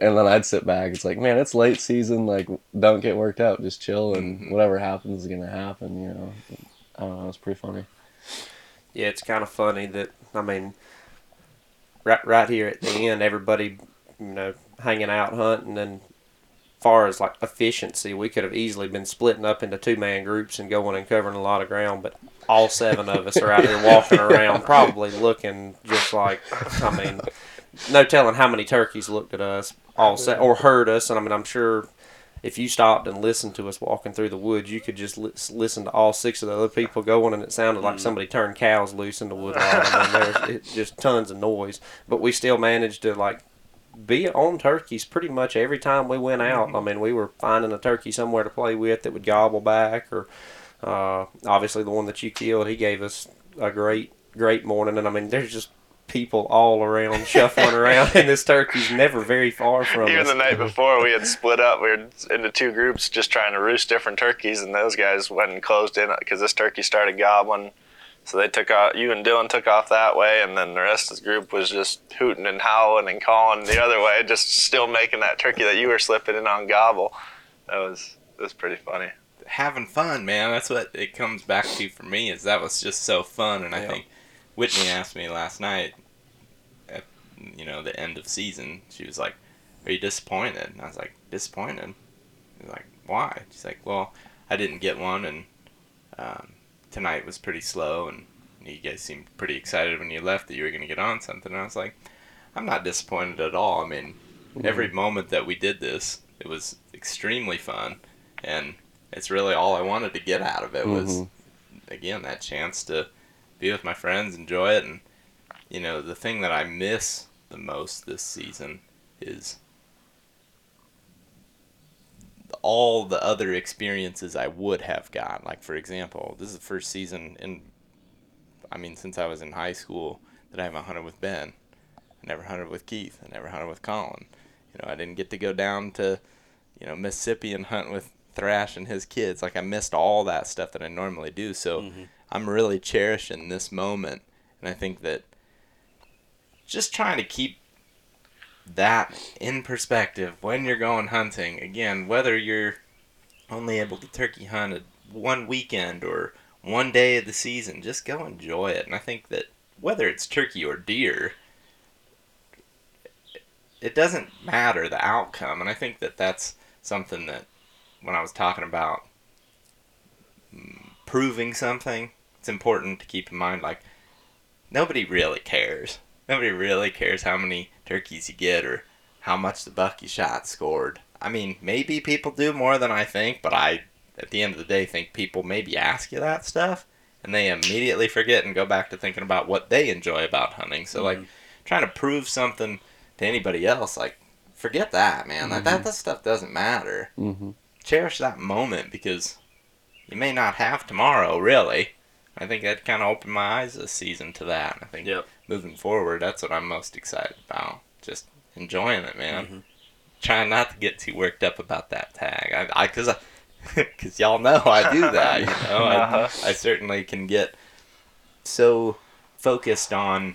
and then I'd sit back. It's like, man, it's late season. Like, don't get worked out. Just chill, and mm-hmm. whatever happens is gonna happen. You know. I don't know. It's pretty funny. Yeah, it's kind of funny that I mean, right right here at the end, everybody, you know, hanging out hunting, and far as like efficiency, we could have easily been splitting up into two man groups and going and covering a lot of ground, but all seven of us are out here walking (laughs) around, probably looking just like I mean, no telling how many turkeys looked at us all se- or heard us, and I mean, I'm sure if you stopped and listened to us walking through the woods, you could just li- listen to all six of the other people going, and it sounded like mm. somebody turned cows loose in the woodlot. I mean, there's it, just tons of noise, but we still managed to like be on turkeys pretty much every time we went out. I mean, we were finding a turkey somewhere to play with that would gobble back, or uh, obviously the one that you killed, he gave us a great, great morning. And I mean, there's just people all around (laughs) shuffling around, and this turkey's never very far from Even us. the night before, we had split up. We were into two groups just trying to roost different turkeys, and those guys went and closed in because this turkey started gobbling. So they took off. You and Dylan took off that way, and then the rest of the group was just hooting and howling and calling the other way, just still making that turkey that you were slipping in on gobble. That was that was pretty funny. having fun, man. That's what it comes back to for me. Is that was just so fun, and I Yeah. think Whitney asked me last night, at you know the end of season. She was like, "Are you disappointed?" And I was like, "Disappointed." She's like, "Why?" She's like, "Well, I didn't get one, and um, tonight was pretty slow, and you guys seemed pretty excited when you left that you were gonna get on something." And I was like, "I'm not disappointed at all. I mean, every moment that we did this, it was extremely fun, and it's really all I wanted to get out of it was Mhm. again that chance to be with my friends, enjoy it, and you know the thing that I miss the most this season is all the other experiences I would have got. Like for example, this is the first season in I mean since I was in high school that I haven't hunted with Ben. I never hunted with Keith. I never hunted with Colin. You know, I didn't get to go down to you know Mississippi and hunt with Thrash and his kids. Like I missed all that stuff that I normally do. So mm-hmm. I'm really cherishing this moment, and I think that just trying to keep that in perspective when you're going hunting. Again, whether you're only able to turkey hunt one weekend or one day of the season, just go enjoy it. And I think that whether it's turkey or deer, it doesn't matter the outcome. And I think that that's something that when I was talking about mm, proving something, it's important to keep in mind like nobody really cares. Nobody really cares how many turkeys you get or how much the buck you shot scored. I mean, maybe people do more than I think, but I, at the end of the day, think people maybe ask you that stuff and they immediately forget and go back to thinking about what they enjoy about hunting. So, like, trying to prove something to anybody else, like, forget that, man. That, that, that stuff doesn't matter. hmm Cherish that moment because you may not have tomorrow, really. I think that kind of opened my eyes this season to that. I think Yep. moving forward, that's what I'm most excited about. Just enjoying it, man. Mhm. Trying not to get too worked up about that tag. I, I, cause, I, (laughs) cause y'all know I do that. You know, (laughs) Uh-huh. I, I certainly can get so focused on,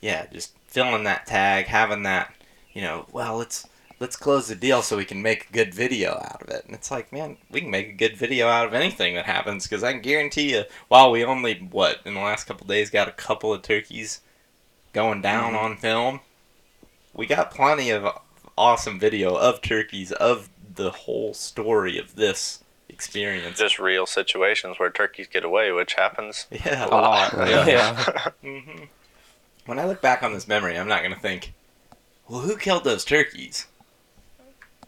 yeah, just filling that tag, having that, you know, well, let's let's close the deal so we can make a good video out of it. And it's like, man, we can make a good video out of anything that happens because I can guarantee you, while we only what in the last couple days got a couple of turkeys going down on film, we got plenty of awesome video of turkeys of the whole story of this experience. Just real situations where turkeys get away, which happens (laughs) yeah, A lot. Yeah. yeah. (laughs) hmm When I look back on this memory, I'm not going to think, well, who killed those turkeys?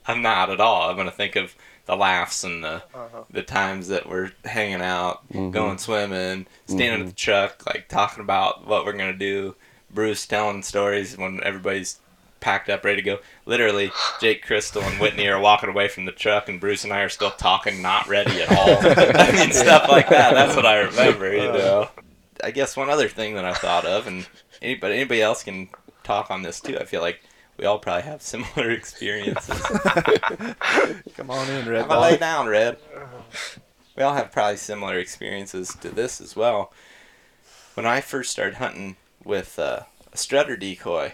I'm not at all. I'm going to think of the laughs and the Uh-huh. the times that we're hanging out, Mhm. going swimming, standing Mhm. at the truck, like talking about what we're going to do. Bruce telling stories when everybody's packed up, ready to go. Literally, Jake, Crystal, and Whitney are walking away from the truck, and Bruce and I are still talking, not ready at all. (laughs) I mean, stuff like that. That's what I remember, you know. I guess one other thing that I thought of, and anybody anybody else can talk on this too. I feel like we all probably have similar (laughs) experiences. (laughs) Come on in, Red I lay down, Red? We all have probably similar experiences to this as well. When I first started hunting with uh, a strutter decoy,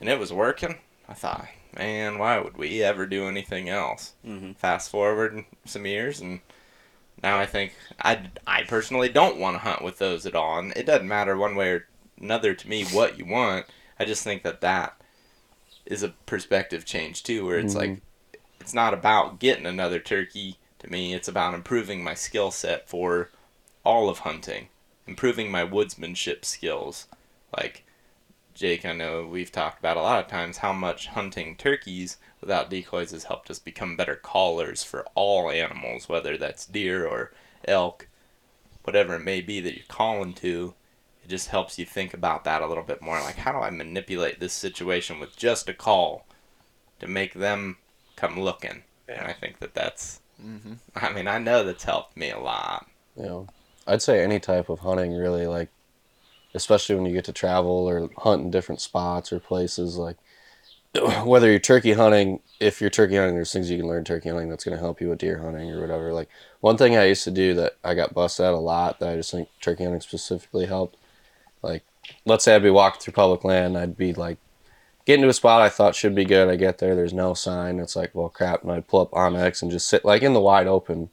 and it was working, I thought, man, why would we ever do anything else? Mhm. Fast forward some years, and now I think I, I personally don't want to hunt with those at all. And it doesn't matter one way or another to me what you want. I just think that that is a perspective change too, where it's Mhm. like it's not about getting another turkey to me. It's about improving my skill set for all of hunting, improving my woodsmanship skills. Like Jake, I know we've talked about a lot of times how much hunting turkeys without decoys has helped us become better callers for all animals, whether that's deer or elk, whatever it may be that you're calling to. It just helps you think about that a little bit more. Like, how do I manipulate this situation with just a call to make them come looking? And I think that that's, hmm I mean, I know that's helped me a lot. You know, I'd say any type of hunting really like, especially when you get to travel or hunt in different spots or places like, (clears throat) whether you're turkey hunting, if you're turkey hunting, there's things you can learn turkey hunting that's going to help you with deer hunting or whatever. Like one thing I used to do that I got busted at a lot that I just think turkey hunting specifically helped. Like, let's say I'd be walking through public land, I'd be like, get into a spot I thought should be good. I get there, there's no sign. It's like, well, crap. And I'd pull up OnX and just sit like in the wide open,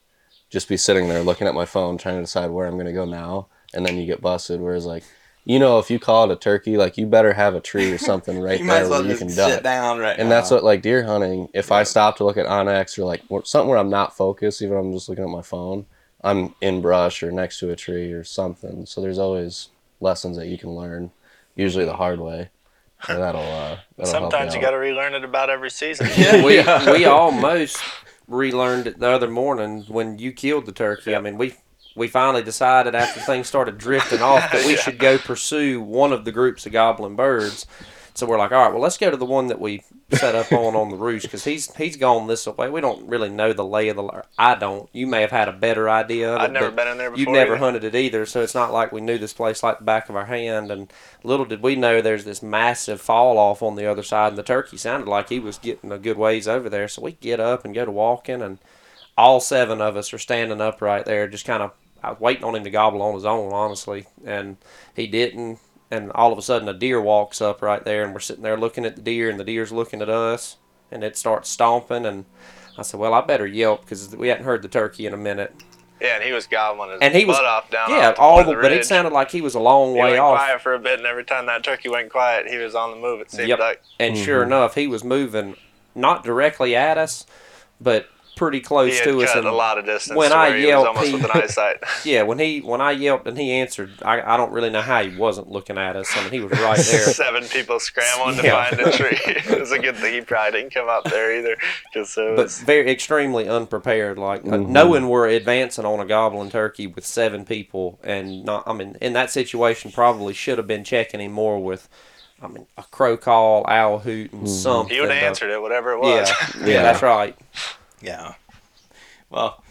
just be sitting there looking at my phone, trying to decide where I'm going to go now. And then you get busted. Whereas, like, you know, if you call it a turkey, like, you better have a tree or something right (laughs) you might there as well where you just can sit down right And now. that's what, like, deer hunting, if I stop to look at OnX or, like, something where I'm not focused, even if I'm just looking at my phone, I'm in brush or next to a tree or something. So there's always lessons that you can learn, usually the hard way. And (laughs) that'll, uh, that'll help Sometimes you out. got to relearn it about every season. (laughs) we (laughs) we almost relearned it the other morning when you killed the turkey. I mean, we we finally decided after things started drifting off that we should go pursue one of the groups of goblin birds. So we're like, all right, well, let's go to the one that we set up on on the roost because he's he's gone this way. We don't really know the lay of the. I don't. You may have had a better idea. Of I've it, never been in there before. You've never either. hunted it either, so it's not like we knew this place like the back of our hand. And little did we know there's this massive fall off on the other side, and the turkey sounded like he was getting a good ways over there. So we get up and go to walking, and all seven of us are standing up right there, just kind of uh, I was waiting on him to gobble on his own, honestly, and he didn't. And all of a sudden, a deer walks up right there, and we're sitting there looking at the deer, and the deer's looking at us, and it starts stomping. And I said, "Well, I better yelp because we hadn't heard the turkey in a minute." Yeah, and he was gobbling his And he was, off down. yeah, off all the, the but it sounded like he was a long He way went off. quiet for a bit, and every time that turkey went quiet, he was on the move. It seemed Yep. like. And sure mm-hmm. enough, he was moving not directly at us, but pretty close He had to us. cut And a lot of distance. when to I yelled, he was almost he- within (laughs) eyesight. yeah, when he when I yelped and he answered, I, I don't really know how he wasn't looking at us. I mean, he was right (laughs) there. Seven people scrambling Yeah. to find a tree. (laughs) it was a good thing he probably didn't come up there either, because it but very extremely unprepared. Like uh, knowing we're advancing on a goblin turkey with seven people, and not. I mean, in that situation, probably should have been checking him more with. I mean, a crow call, owl hoot, and something. He would have answered it, whatever it was. Yeah, yeah, that's right. Yeah. Well,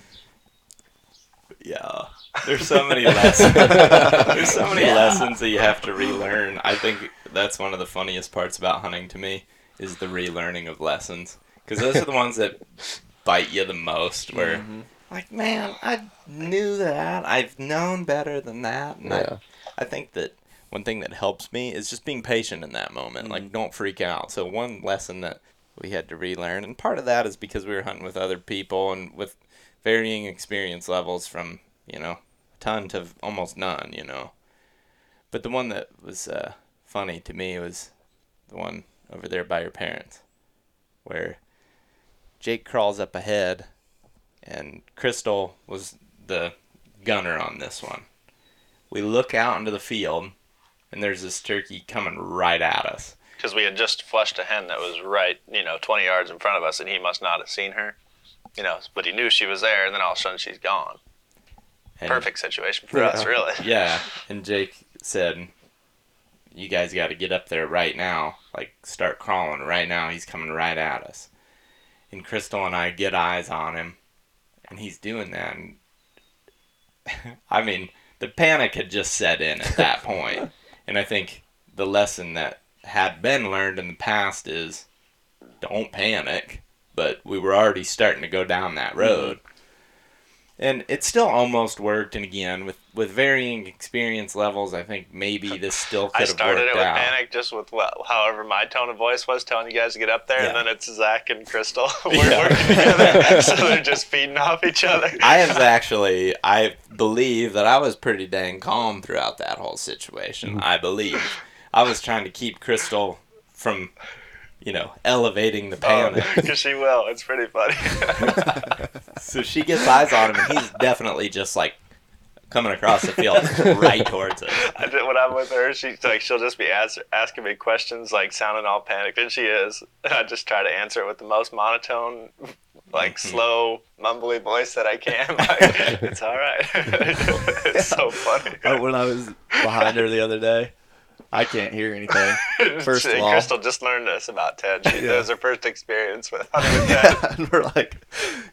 yeah. There's so many lessons. (laughs) There's so many lessons that you have to relearn. I think that's one of the funniest parts about hunting to me is the relearning of lessons because those are the ones that bite you the most. Where mm-hmm. like, man, I knew that. I've known better than that. And Yeah. I, I think that one thing that helps me is just being patient in that moment. Mm-hmm. Like, don't freak out. So one lesson that we had to relearn, and part of that is because we were hunting with other people and with varying experience levels from you know a ton to almost none. You know, but the one that was uh, funny to me was the one over there by your parents, where Jake crawls up ahead, and Crystal was the gunner on this one. We look out into the field, and there's this turkey coming right at us. Because we had just flushed a hen that was right, you know, 20 yards in front of us, and he must not have seen her. You know, but he knew she was there, and then all of a sudden she's gone. And, Perfect situation for us, really. (laughs) Yeah, and Jake said, "You guys got to get up there right now. Like, start crawling right now. He's coming right at us." And Crystal and I get eyes on him, and he's doing that. And (laughs) I mean, the panic had just set in at that (laughs) point, and I think the lesson that had been learned in the past is don't panic. But we were already starting to go down that mm-hmm. road and it still almost worked. And again, with with varying experience levels, I think maybe (laughs) this still could I have started worked it with out. panic just with what, however my tone of voice was telling you guys to get up there, Yeah. and then it's Zach and Crystal. (laughs) (laughs) we're Yeah. working together, so they're just feeding off each other. I was actually, I believe that I was pretty dang calm throughout that whole situation. Mm-hmm. I believe I was trying to keep Crystal from, you know, elevating the panic. because she will. It's pretty funny. (laughs) So she gets eyes on him, and he's definitely just like coming across the field right towards us. (laughs) I did, when I'm with her, she's like she'll just be ask, asking me questions, like sounding all panicked, and she is. (laughs) I just try to answer it with the most monotone, like Mm-hmm. slow, mumbly voice that I can. Like, it's all right. it's so funny. Uh, when I was behind her the other day, I can't hear anything. (laughs) First of all- Crystal just learned this about Ted. She, Yeah. That was her first experience with (laughs) hunting with Ted. and we're like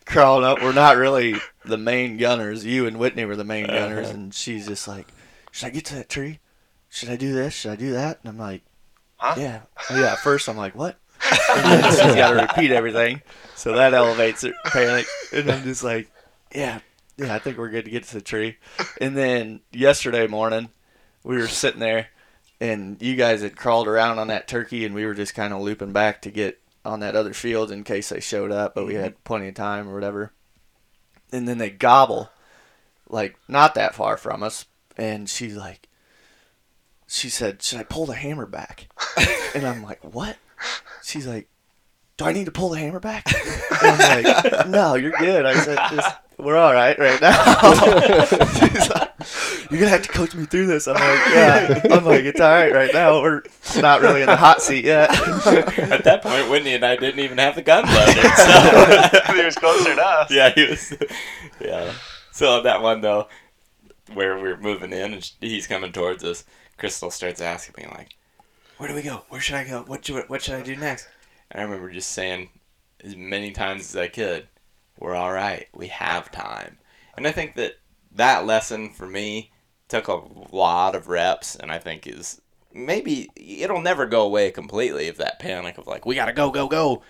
crawling up. We're not really the main gunners. You and Whitney were the main uh-huh. gunners, and she's just like, "Should I get to that tree? Should I do this? Should I do that?" And I'm like, Huh? "Yeah, Oh, yeah." At first, I'm like, "What?" (laughs) And she's got to repeat everything, so that elevates her panic. And I'm just like, "Yeah, yeah, I think we're good to get to the tree." And then yesterday morning, we were sitting there, and you guys had crawled around on that turkey, and we were just kind of looping back to get on that other field in case they showed up, but we mm-hmm. had plenty of time or whatever. And then they gobble, like not that far from us, and she's like, she said, "Should I pull the hammer back?" (laughs) and I'm like, "What?" She's like, "Do I need to pull the hammer back?" And I'm like, "No, you're good." I said, Just, "We're all right right now." (laughs) She's like, you're gonna have to coach me through this. I'm like, yeah. I'm like, it's all right right now. We're not really in the hot seat yet. (laughs) At that point, Whitney and I didn't even have the gun loaded. (laughs) So (laughs) he was closer to us. yeah, he was. Yeah. So on that one though, where we're moving in and he's coming towards us, Crystal starts asking me like, "Where do we go? Where should I go? What should what should I do next?" And I remember just saying as many times as I could, "We're all right. We have time." And I think that that lesson for me took a lot of reps, and I think is maybe it'll never go away completely of that panic of like we gotta go go go,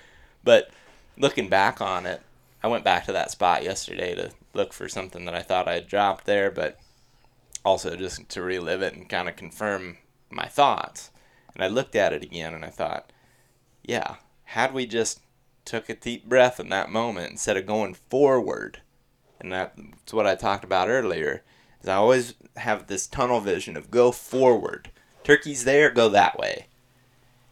but looking back on it, I went back to that spot yesterday to look for something that I thought I had dropped there, but also just to relive it and kind of confirm my thoughts. And I looked at it again and I thought, yeah, had we just took a deep breath in that moment instead of going forward, and that's what I talked about earlier, is I always have this tunnel vision of go forward. Turkey's there, go that way.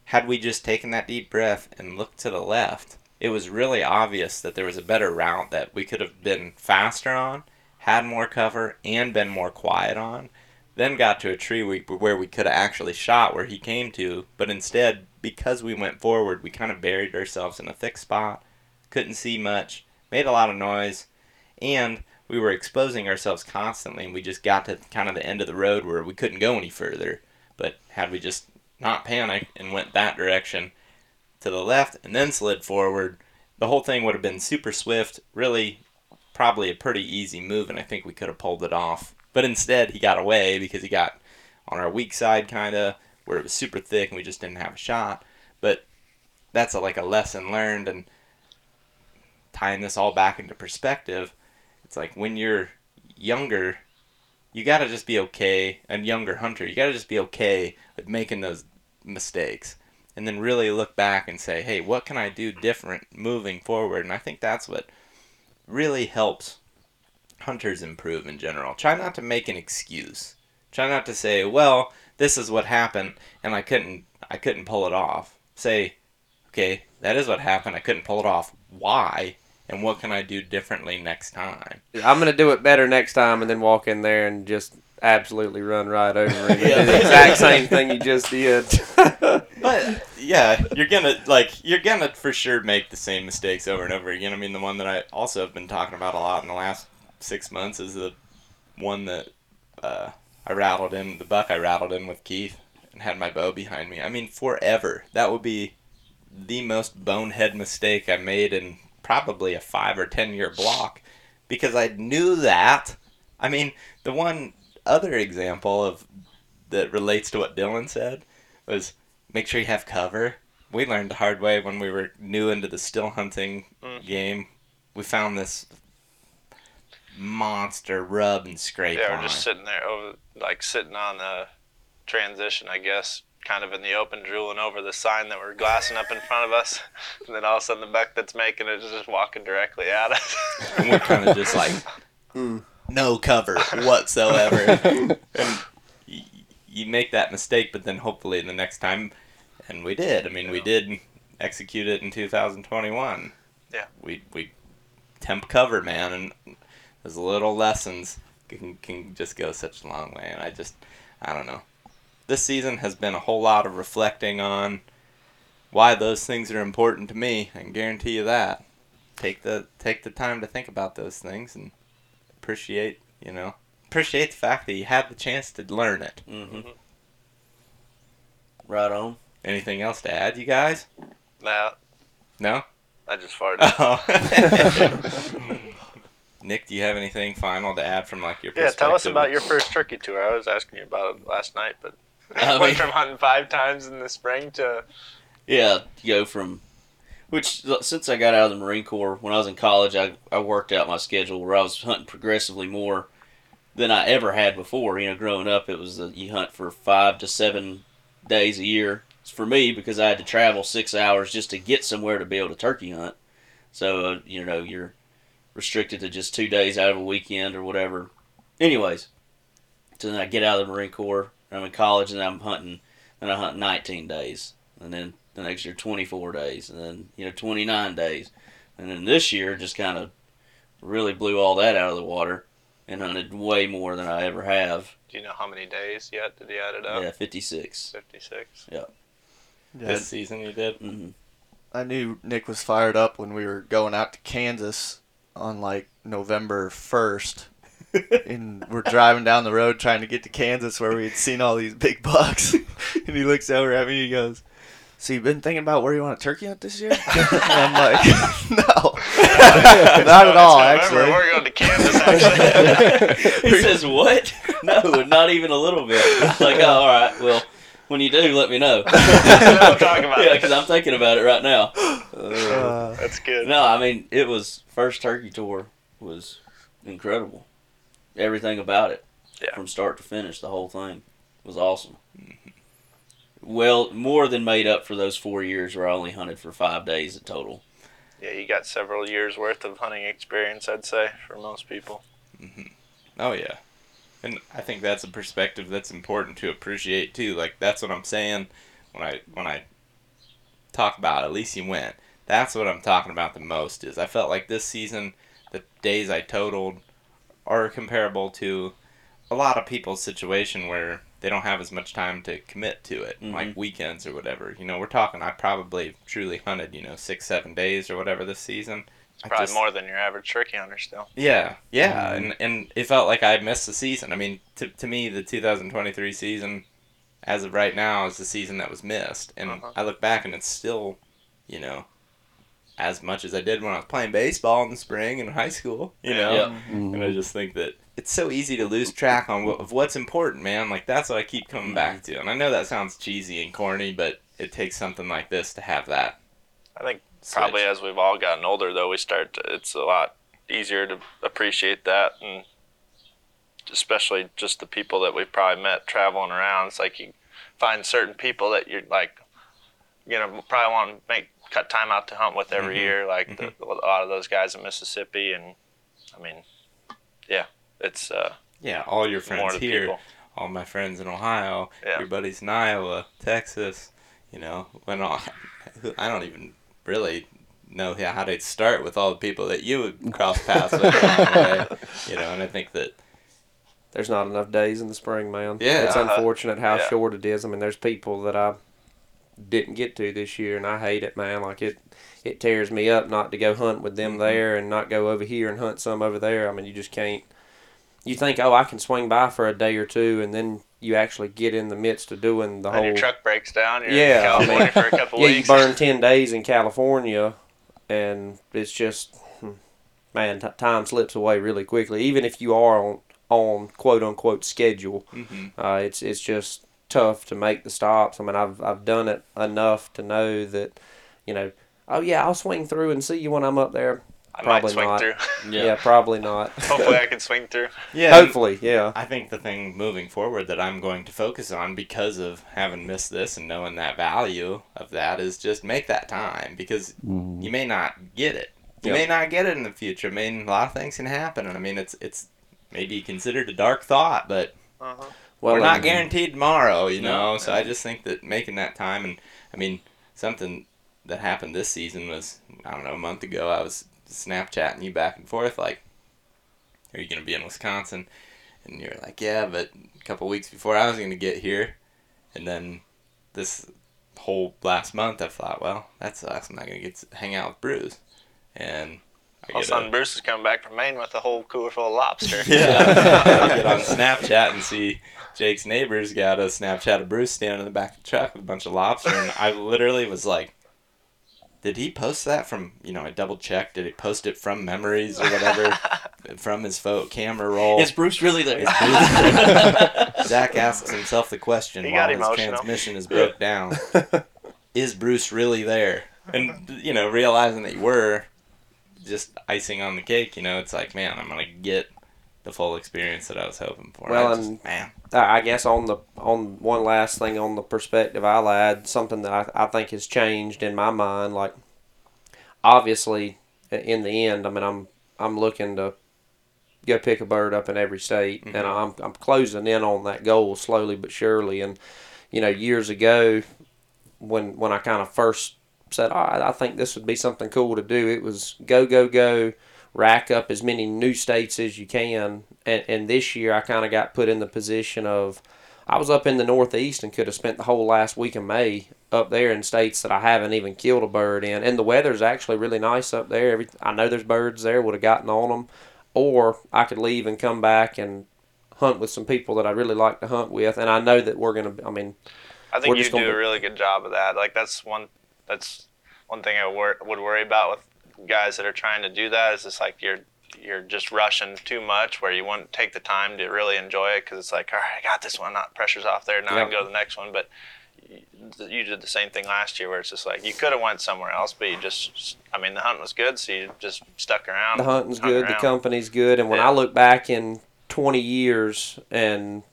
Had we just taken that deep breath and looked to the left, it was really obvious that there was a better route that we could have been faster on, had more cover, and been more quiet on. Then got to a tree where we could have actually shot where he came to, but instead, because we went forward, we kind of buried ourselves in a thick spot, couldn't see much, made a lot of noise, and we were exposing ourselves constantly, and we just got to kind of the end of the road where we couldn't go any further. But had we just not panicked and went that direction, to the left and then slid forward, the whole thing would have been super swift, really probably a pretty easy move, and I think we could have pulled it off. But instead, he got away because he got on our weak side, kind of, where it was super thick and we just didn't have a shot. But that's a, like a lesson learned, and tying this all back into perspective, it's like when you're younger, you gotta just be okay, and younger hunter, you gotta just be okay with making those mistakes and then really look back and say, hey, what can I do different moving forward? And I think that's what really helps hunters improve in general. Try not to make an excuse. Try not to say, well, this is what happened and I couldn't I couldn't pull it off. Say, okay, that is what happened. I couldn't pull it off. Why? And what can I do differently next time? I'm gonna do it better next time, and then walk in there and just absolutely run right over it. Yeah. (laughs) Do the exact same thing you just did. (laughs) But yeah, you're gonna like you're gonna for sure make the same mistakes over and over again. I mean, the one that I also have been talking about a lot in the last six months is the one that uh, I rattled in the buck I rattled in with Keith and had my bow behind me. I mean, forever that would be the most bonehead mistake I made in probably a five or ten year block because I knew that. I mean, the one other example of that relates to what Dylan said was make sure you have cover. We learned the hard way when we were new into the still hunting Mm. game. We found this monster rub and scrape Yeah, we're just it. sitting there over, like sitting on the transition, I guess, kind of in the open, drooling over the sign that we're glassing up in front of us, (laughs) and then all of a sudden the buck that's making it is just walking directly at us. and we're kind of just like hmm. no cover whatsoever. (laughs) and y- you make that mistake, but then hopefully the next time, and we did. I mean, we did execute it in 2021. Yeah. We we temp cover, man, and those little lessons can can just go such a long way. And I just I don't know. This season has been a whole lot of reflecting on why those things are important to me. I can guarantee you that. Take the take the time to think about those things and appreciate, you know, appreciate the fact that you had the chance to learn it. Mm-hmm. Right on. Anything else to add, you guys? No. No. I just farted. Oh. (laughs) (laughs) Nick, do you have anything final to add from like your Yeah, perspective? tell us about your first turkey tour. I was asking you about it last night, but I (laughs) went from hunting five times in the spring to Yeah, go from which since I got out of the Marine Corps when I was in college, I I worked out my schedule where I was hunting progressively more than I ever had before. You know, growing up, it was uh you hunt for five to seven days a year. It's for me because I had to travel six hours just to get somewhere to be able to turkey hunt. So uh, you know you're restricted to just two days out of a weekend or whatever. Anyways, so then I get out of the Marine Corps. I'm in college and I'm hunting, and I hunt 19 days, and then the next year 24 days, and then you know 29 days, and then this year just kind of really blew all that out of the water, and hunted way more than I ever have. Do you know how many days yet? Did you add it up? Yeah, 56. 56. Yeah. This season you did. hmm I knew Nick was fired up when we were going out to Kansas on like November 1st. And we're driving down the road trying to get to Kansas where we had seen all these big bucks. (laughs) and he looks over at me and he goes, So you've been thinking about where you want to turkey hunt this year? (laughs) and I'm like, (laughs) No. Not at all, actually. We're going to Kansas, actually. he says, "What? No, not even a little bit." It's like, oh, all right. Well, when you do, let me know. I'm talking about yeah, because I'm thinking about it right now. Uh, That's good. No, I mean, it was first turkey tour was incredible. Everything about it, Yeah. from start to finish, the whole thing was awesome. Well, more than made up for those four years where I only hunted for five days in total. Yeah, you got several years worth of hunting experience, I'd say, for most people. Mm-hmm. Oh yeah, and I think that's a perspective that's important to appreciate too. Like that's what I'm saying when I when I talk about at least you went. That's what I'm talking about the most. Is I felt like this season the days I totaled are comparable to a lot of people's situation where they don't have as much time to commit to it, Mhm. like weekends or whatever. You know, we're talking. I probably truly hunted, you know, six seven days or whatever this season. I Probably just- more than your average turkey hunter still. yeah, yeah, Mhm. and and it felt like I missed the season. I mean, to to me, the 2023 season, as of right now, is the season that was missed. And Uh-huh. I look back, and it's still, you know, as much as I did when I was playing baseball in the spring in high school. You know, Yeah. mm-hmm. and I just think that it's so easy to lose track on what, of what's important, man. Like that's what I keep coming back to. And I know that sounds cheesy and corny, but it takes something like this to have that. I think switch. probably as we've all gotten older, though, we start to, it's a lot easier to appreciate that. And especially just the people that we've probably met traveling around. It's like you find certain people that you're like, you know, probably want to make cut time out to hunt with every Mhm. year, like the, a lot of those guys in Mississippi. And I mean, yeah, it's uh, yeah, all your friends to here. people. all my friends in Ohio, Yeah. your buddies in Iowa, Texas, you know, when all, (laughs) I don't even really know how to start with all the people that you would cross paths with way, (laughs) you know, and I think that, There's not enough days in the spring, man. Yeah. it's Uh-huh. unfortunate how Yeah. short it is. I mean, there's people that I didn't get to this year, and I hate it, man. Like it, it tears me up not to go hunt with them Mhm. there and not go over here and hunt some over there. I mean, you just can't. You think, oh, I can swing by for a day or two, and then you actually get in the midst of doing the And whole. your truck breaks down. You're Yeah, I in California mean, for a couple (laughs) yeah, you burn ten days in California, and it's just, hmm, man, t- time slips away really quickly. Even if you are on on quote unquote schedule, mhm, uh, it's it's just tough to make the stops. I mean, I've I've done it enough to know that, you know, oh yeah, I'll swing through and see you when I'm up there. I probably might swing not. through. (laughs) Yeah, probably not. (laughs) Hopefully, I (laughs) can swing through. yeah, Hopefully, yeah. I think the thing moving forward that I'm going to focus on because of having missed this and knowing that value of that is just make that time because Mhm. you may not get it. You Yeah. may not get it in the future. I mean, a lot of things can happen, and I mean, it's it's maybe considered a dark thought, but Uh-huh. Well, we're not and- guaranteed tomorrow, you No, know. so no. I just think that making that time, and I mean, something that happened this season was I don't know a month ago. I was Snapchatting you back and forth like, "Are you gonna be in Wisconsin?" And you're like, "Yeah," but a couple weeks before I was gonna get here, and then this whole last month, I thought, "Well, that sucks. I'm not gonna get to hang out with Bruce," and I son a get a- sudden, Bruce is coming back from Maine with a whole cooler full of lobster. yeah. (laughs) I get on Snapchat and see Jake's neighbors got a Snapchat of Bruce standing in the back of the truck with a bunch of lobster, and I literally was like, "Did he post that from?" You know, I double checked. Did he post it from memories or whatever, (laughs) from his photo camera roll? Is Bruce really there? Is Bruce- (laughs) Zach asks himself the question He while got his emotional. transmission is broke down: Is Bruce really there? And you know, realizing that you were, just icing on the cake. You know, it's like, man, I'm gonna get the full experience that I was hoping for. Well, I just- and- man, I guess on the on one last thing on the perspective, I'll add something that I, I think has changed in my mind. Like, obviously, in the end, I mean, I'm I'm looking to go pick a bird up in every state, and mm-hmm. I'm I'm closing in on that goal slowly but surely. And you know, years ago, when when I kind of first said, oh, I I think this would be something cool to do, it was go go go, rack up as many new states as you can. And, and this year, I kind of got put in the position of I was up in the Northeast and could have spent the whole last week of May up there in states that I haven't even killed a bird in. And the weather's actually really nice up there. Every, I know there's birds there, would have gotten on them. Or I could leave and come back and hunt with some people that I really like to hunt with. And I know that we're going to, I mean, I think you do a really good job of that. Like that's one that's one thing I wor- would worry about with guys that are trying to do that is it's like you're you're just rushing too much where you won't take the time to really enjoy it because it's like all right I got this one not pressure's off there now I can go to the next one. But you- did the same thing last year where it's just like you could have went somewhere else but you just I mean the hunt was good so you just stuck around the hunting's good, the company's good, and when Yeah. I look back in 20 years and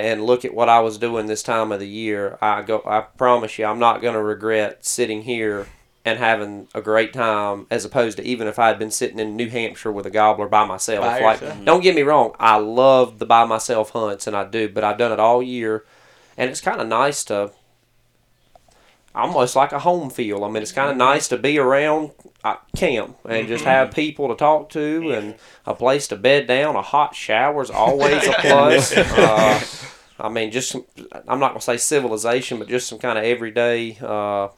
and look at what I was doing this time of the year, I go. I promise you, I'm not going to regret sitting here and having a great time, as opposed to even if I had been sitting in New Hampshire with a gobbler by myself. By like, yourself. don't get me wrong, I love the by myself hunts, and I do, but I've done it all year, and it's kind of nice to. Almost like a home feel. I mean, it's kind of nice to be around uh, camp and just have people to talk to and a place to bed down. A hot shower's always a (laughs) plus. Uh, I mean, just some, I'm not gonna say civilization, but just some kind of everyday uh,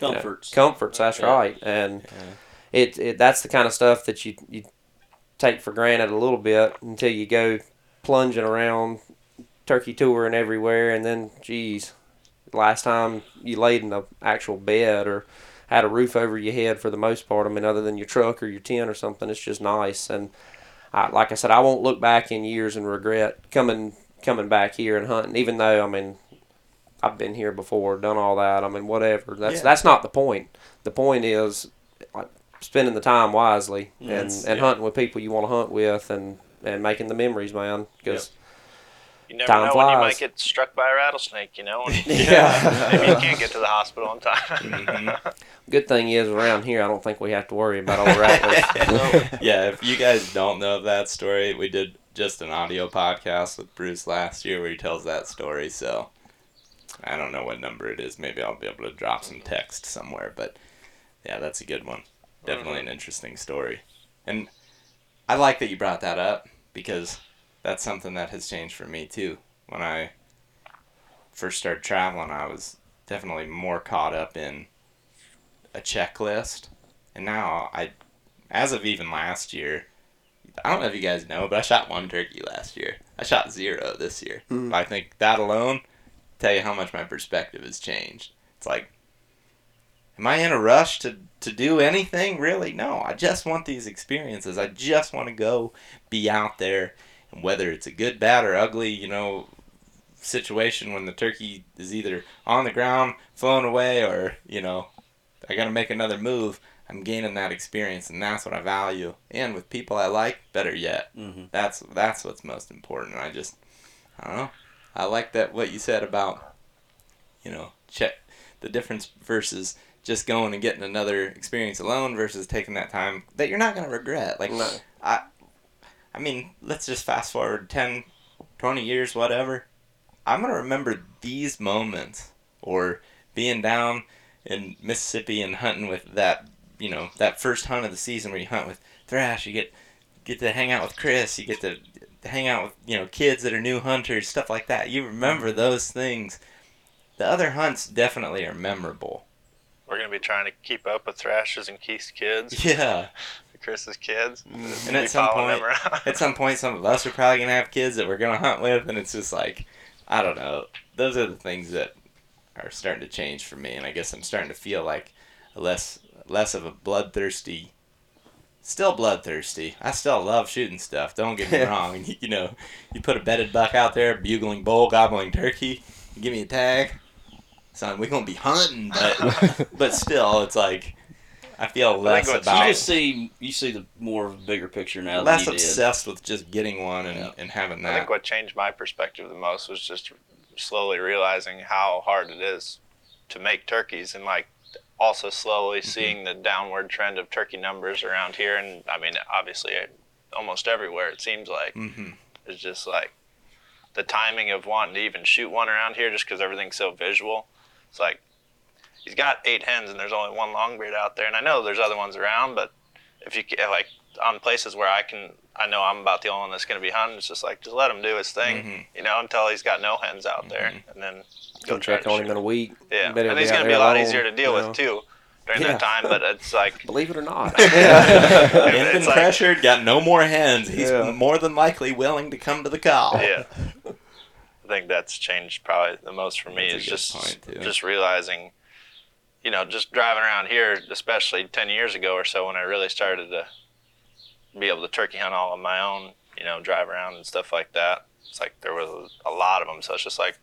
you know, Comforts. comforts. That's Yeah. right, and it, it that's the kind of stuff that you you take for granted a little bit until you go plunging around turkey touring everywhere, and then, geez, last time you laid in an actual bed or had a roof over your head for the most part. I mean, other than your truck or your tent or something, it's just nice. And I, like I said, I won't look back in years and regret coming coming back here and hunting. Even though I mean, I've been here before, done all that. I mean, whatever. That's Yeah. that's not the point. The point is like spending the time wisely and Yes, and yeah. hunting with people you want to hunt with and and making the memories, man. Because you never Time know when you might get struck by a rattlesnake you know (laughs) and yeah. (laughs) maybe you can't get to the hospital in time Mm-hmm. Good thing is around here, I don't think we have to worry about old (laughs) rattlers. yeah, if you guys don't know that story, we did just an audio podcast with Bruce last year where he tells that story. So I don't know what number it is. Maybe I'll be able to drop some text somewhere. But yeah, that's a good one. Definitely an interesting story. And I like that you brought that up because that's something that has changed for me too. When I first started traveling, I was definitely more caught up in a checklist. And now I as of even last year, I don't know if you guys know, but I shot one turkey last year. I shot zero this year. But I think that alone tell you how much my perspective has changed. It's like, am I in a rush to to do anything? Really? No. I just want these experiences. I just want to go be out there, and whether it's a good, bad, or ugly, you know, situation when the turkey is either on the ground, flown away, or you know, I got to make another move. I'm gaining that experience, and that's what I value. And with people I like, better yet. Mhm. That's that's what's most important. I just, I don't know. I like that what you said about, you know, check the difference versus just going and getting another experience alone versus taking that time that you're not gonna regret. Like, No. I, I mean, let's just fast forward 10, 20 years, whatever. I'm gonna remember these moments or being down in Mississippi and hunting with that, you know, that first hunt of the season where you hunt with Thrash. You get get to hang out with Chris. You get to hang out with you know kids that are new hunters, stuff like that. You remember those things. The other hunts definitely are memorable. We're gonna be trying to keep up with Thrash's and Keith's kids, Yeah. Chris's kids. Mm. And at some point, at some point, some of us are probably gonna have kids that we're gonna hunt with, and it's just like, I don't know. Those are the things that are starting to change for me, and I guess I'm starting to feel like less less of a bloodthirsty. Still bloodthirsty. I still love shooting stuff. Don't get me (laughs) wrong. You know, you put a bedded buck out there, bugling bull, gobbling turkey. Give me a tag, son. We're gonna be hunting, but (laughs) but still, it's like I feel less what's- about You just see you see the more bigger picture now. less than you did. obsessed with just getting one and, Yeah. and having that. I think what changed my perspective the most was just slowly realizing how hard it is to make turkeys and like also slowly Mm-hmm. seeing the downward trend of turkey numbers around here and I mean obviously almost everywhere it seems like hmm it's just like the timing of wanting to even shoot one around here just because everything's so visual it's like he's got eight hens and there's only one longbeard out there and I know there's other ones around but if you ca- like on places where I can, I know I'm about the only one that's going to be hunting. It's just like just let him do his thing, Mhm. you know, until he's got no hens out there, and then go Go try check to on him in a week. Yeah, Better and he's going to be a lot alone, easier to deal you with too during Yeah. that time. But it's like (laughs) Believe it or not. (laughs) He's been like- pressured, got no more hens. He's Yeah. more than likely willing to come to the call. yeah. I think that's changed probably the most for me That's is just just realizing, you know, just driving around here, especially ten years ago or so when I really started to be able to turkey hunt all on my own, you know, drive around and stuff like that. It's like there was a lot of them, so it's just like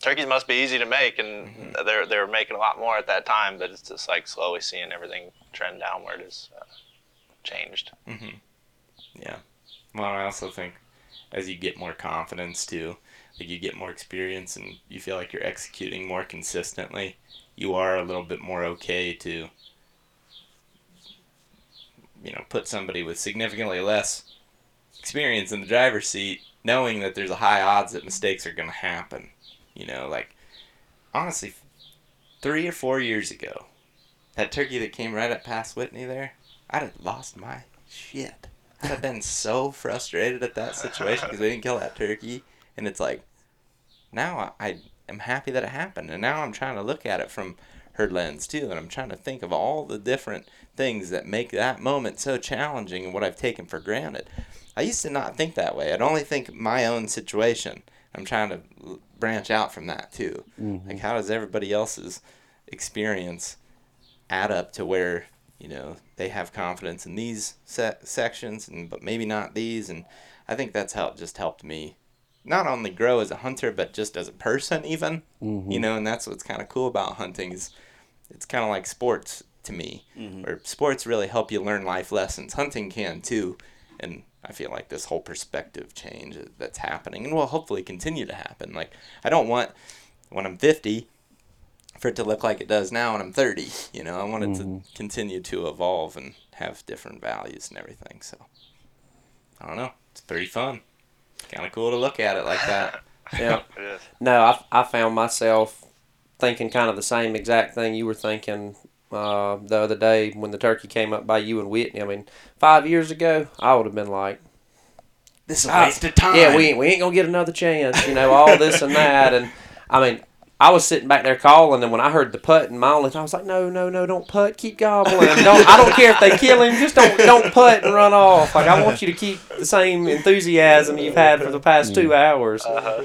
turkeys must be easy to make, and Mm-hmm. they're they were making a lot more at that time, but it's just like slowly seeing everything trend downward has uh, changed. hmm Yeah. Well, I also think as you get more confidence too, like you get more experience and you feel like you're executing more consistently, you are a little bit more okay to, you know, put somebody with significantly less experience in the driver's seat, knowing that there's a high odds that mistakes are going to happen. You know, like honestly, three or four years ago, that turkey that came right up past Whitney there, I'd have lost my shit. I'd have been (laughs) so frustrated at that situation because they didn't kill that turkey, and it's like, now I, I am happy that it happened, and now I'm trying to look at it from her lens too, and I'm trying to think of all the different things that make that moment so challenging and what I've taken for granted. I used to not think that way. I'd only think my own situation. I'm trying to branch out from that too. Mm-hmm. Like, how does everybody else's experience add up to where you know they have confidence in these se- sections and but maybe not these and i think that's how it just helped me not only grow as a hunter but just as a person even you mm-hmm. know and that's what's kind of cool about hunting is it's kind of like sports to me mm-hmm. where sports really help you learn life lessons hunting can too and i feel like this whole perspective change that's happening and will hopefully continue to happen like i don't want when i'm 50 for it to look like it does now when I'm 30. You know, I want it to mm-hmm. continue to evolve and have different values and everything. So, I don't know. It's pretty fun. Kind of cool to look at it like that. (laughs) yeah. No, I, I found myself thinking kind of the same exact thing you were thinking uh, the other day when the turkey came up by you and Whitney. I mean, five years ago, I would have been like, This is a waste of time. yeah, we ain't, we ain't gonna get another chance, you know, all this and that, and I mean, I was sitting back there calling, and when I heard the putt and my only, I was like, no, no, no, don't putt, keep gobbling. Don't, I don't care if they kill him, just don't, don't putt and run off. Like I want you to keep the same enthusiasm you've had for the past two hours. Uh-huh.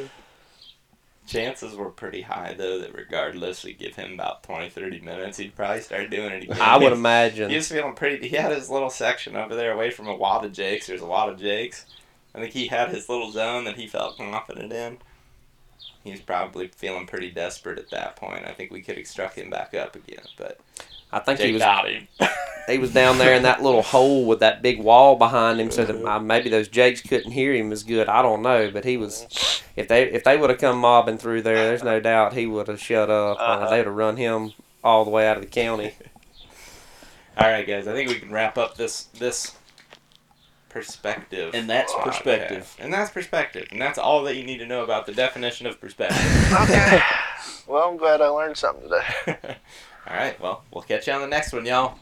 Chances were pretty high, though, that regardless, we give him about 20, 30 minutes, he'd probably start doing it again. I would imagine. He was feeling pretty. He had his little section over there away from a lot of jakes. There's a lot of jakes. I think he had his little zone that he felt confident in. He was probably feeling pretty desperate at that point. I think we could have struck him back up again, but I think he Jake was got him. (laughs) he was down there in that little hole with that big wall behind him, so that uh, maybe those jakes couldn't hear him as good. I don't know, but he was. If they if they would have come mobbing through there, there's no doubt he would have shut up. Uh, Uh-huh. they'd have run him all the way out of the county. (laughs) All right, guys. I think we can wrap up this this perspective. And that's podcast. perspective. And that's perspective. And that's all that you need to know about the definition of perspective. (laughs) Okay. well, I'm glad I learned something today. (laughs) all right. Well, we'll catch you on the next one, y'all.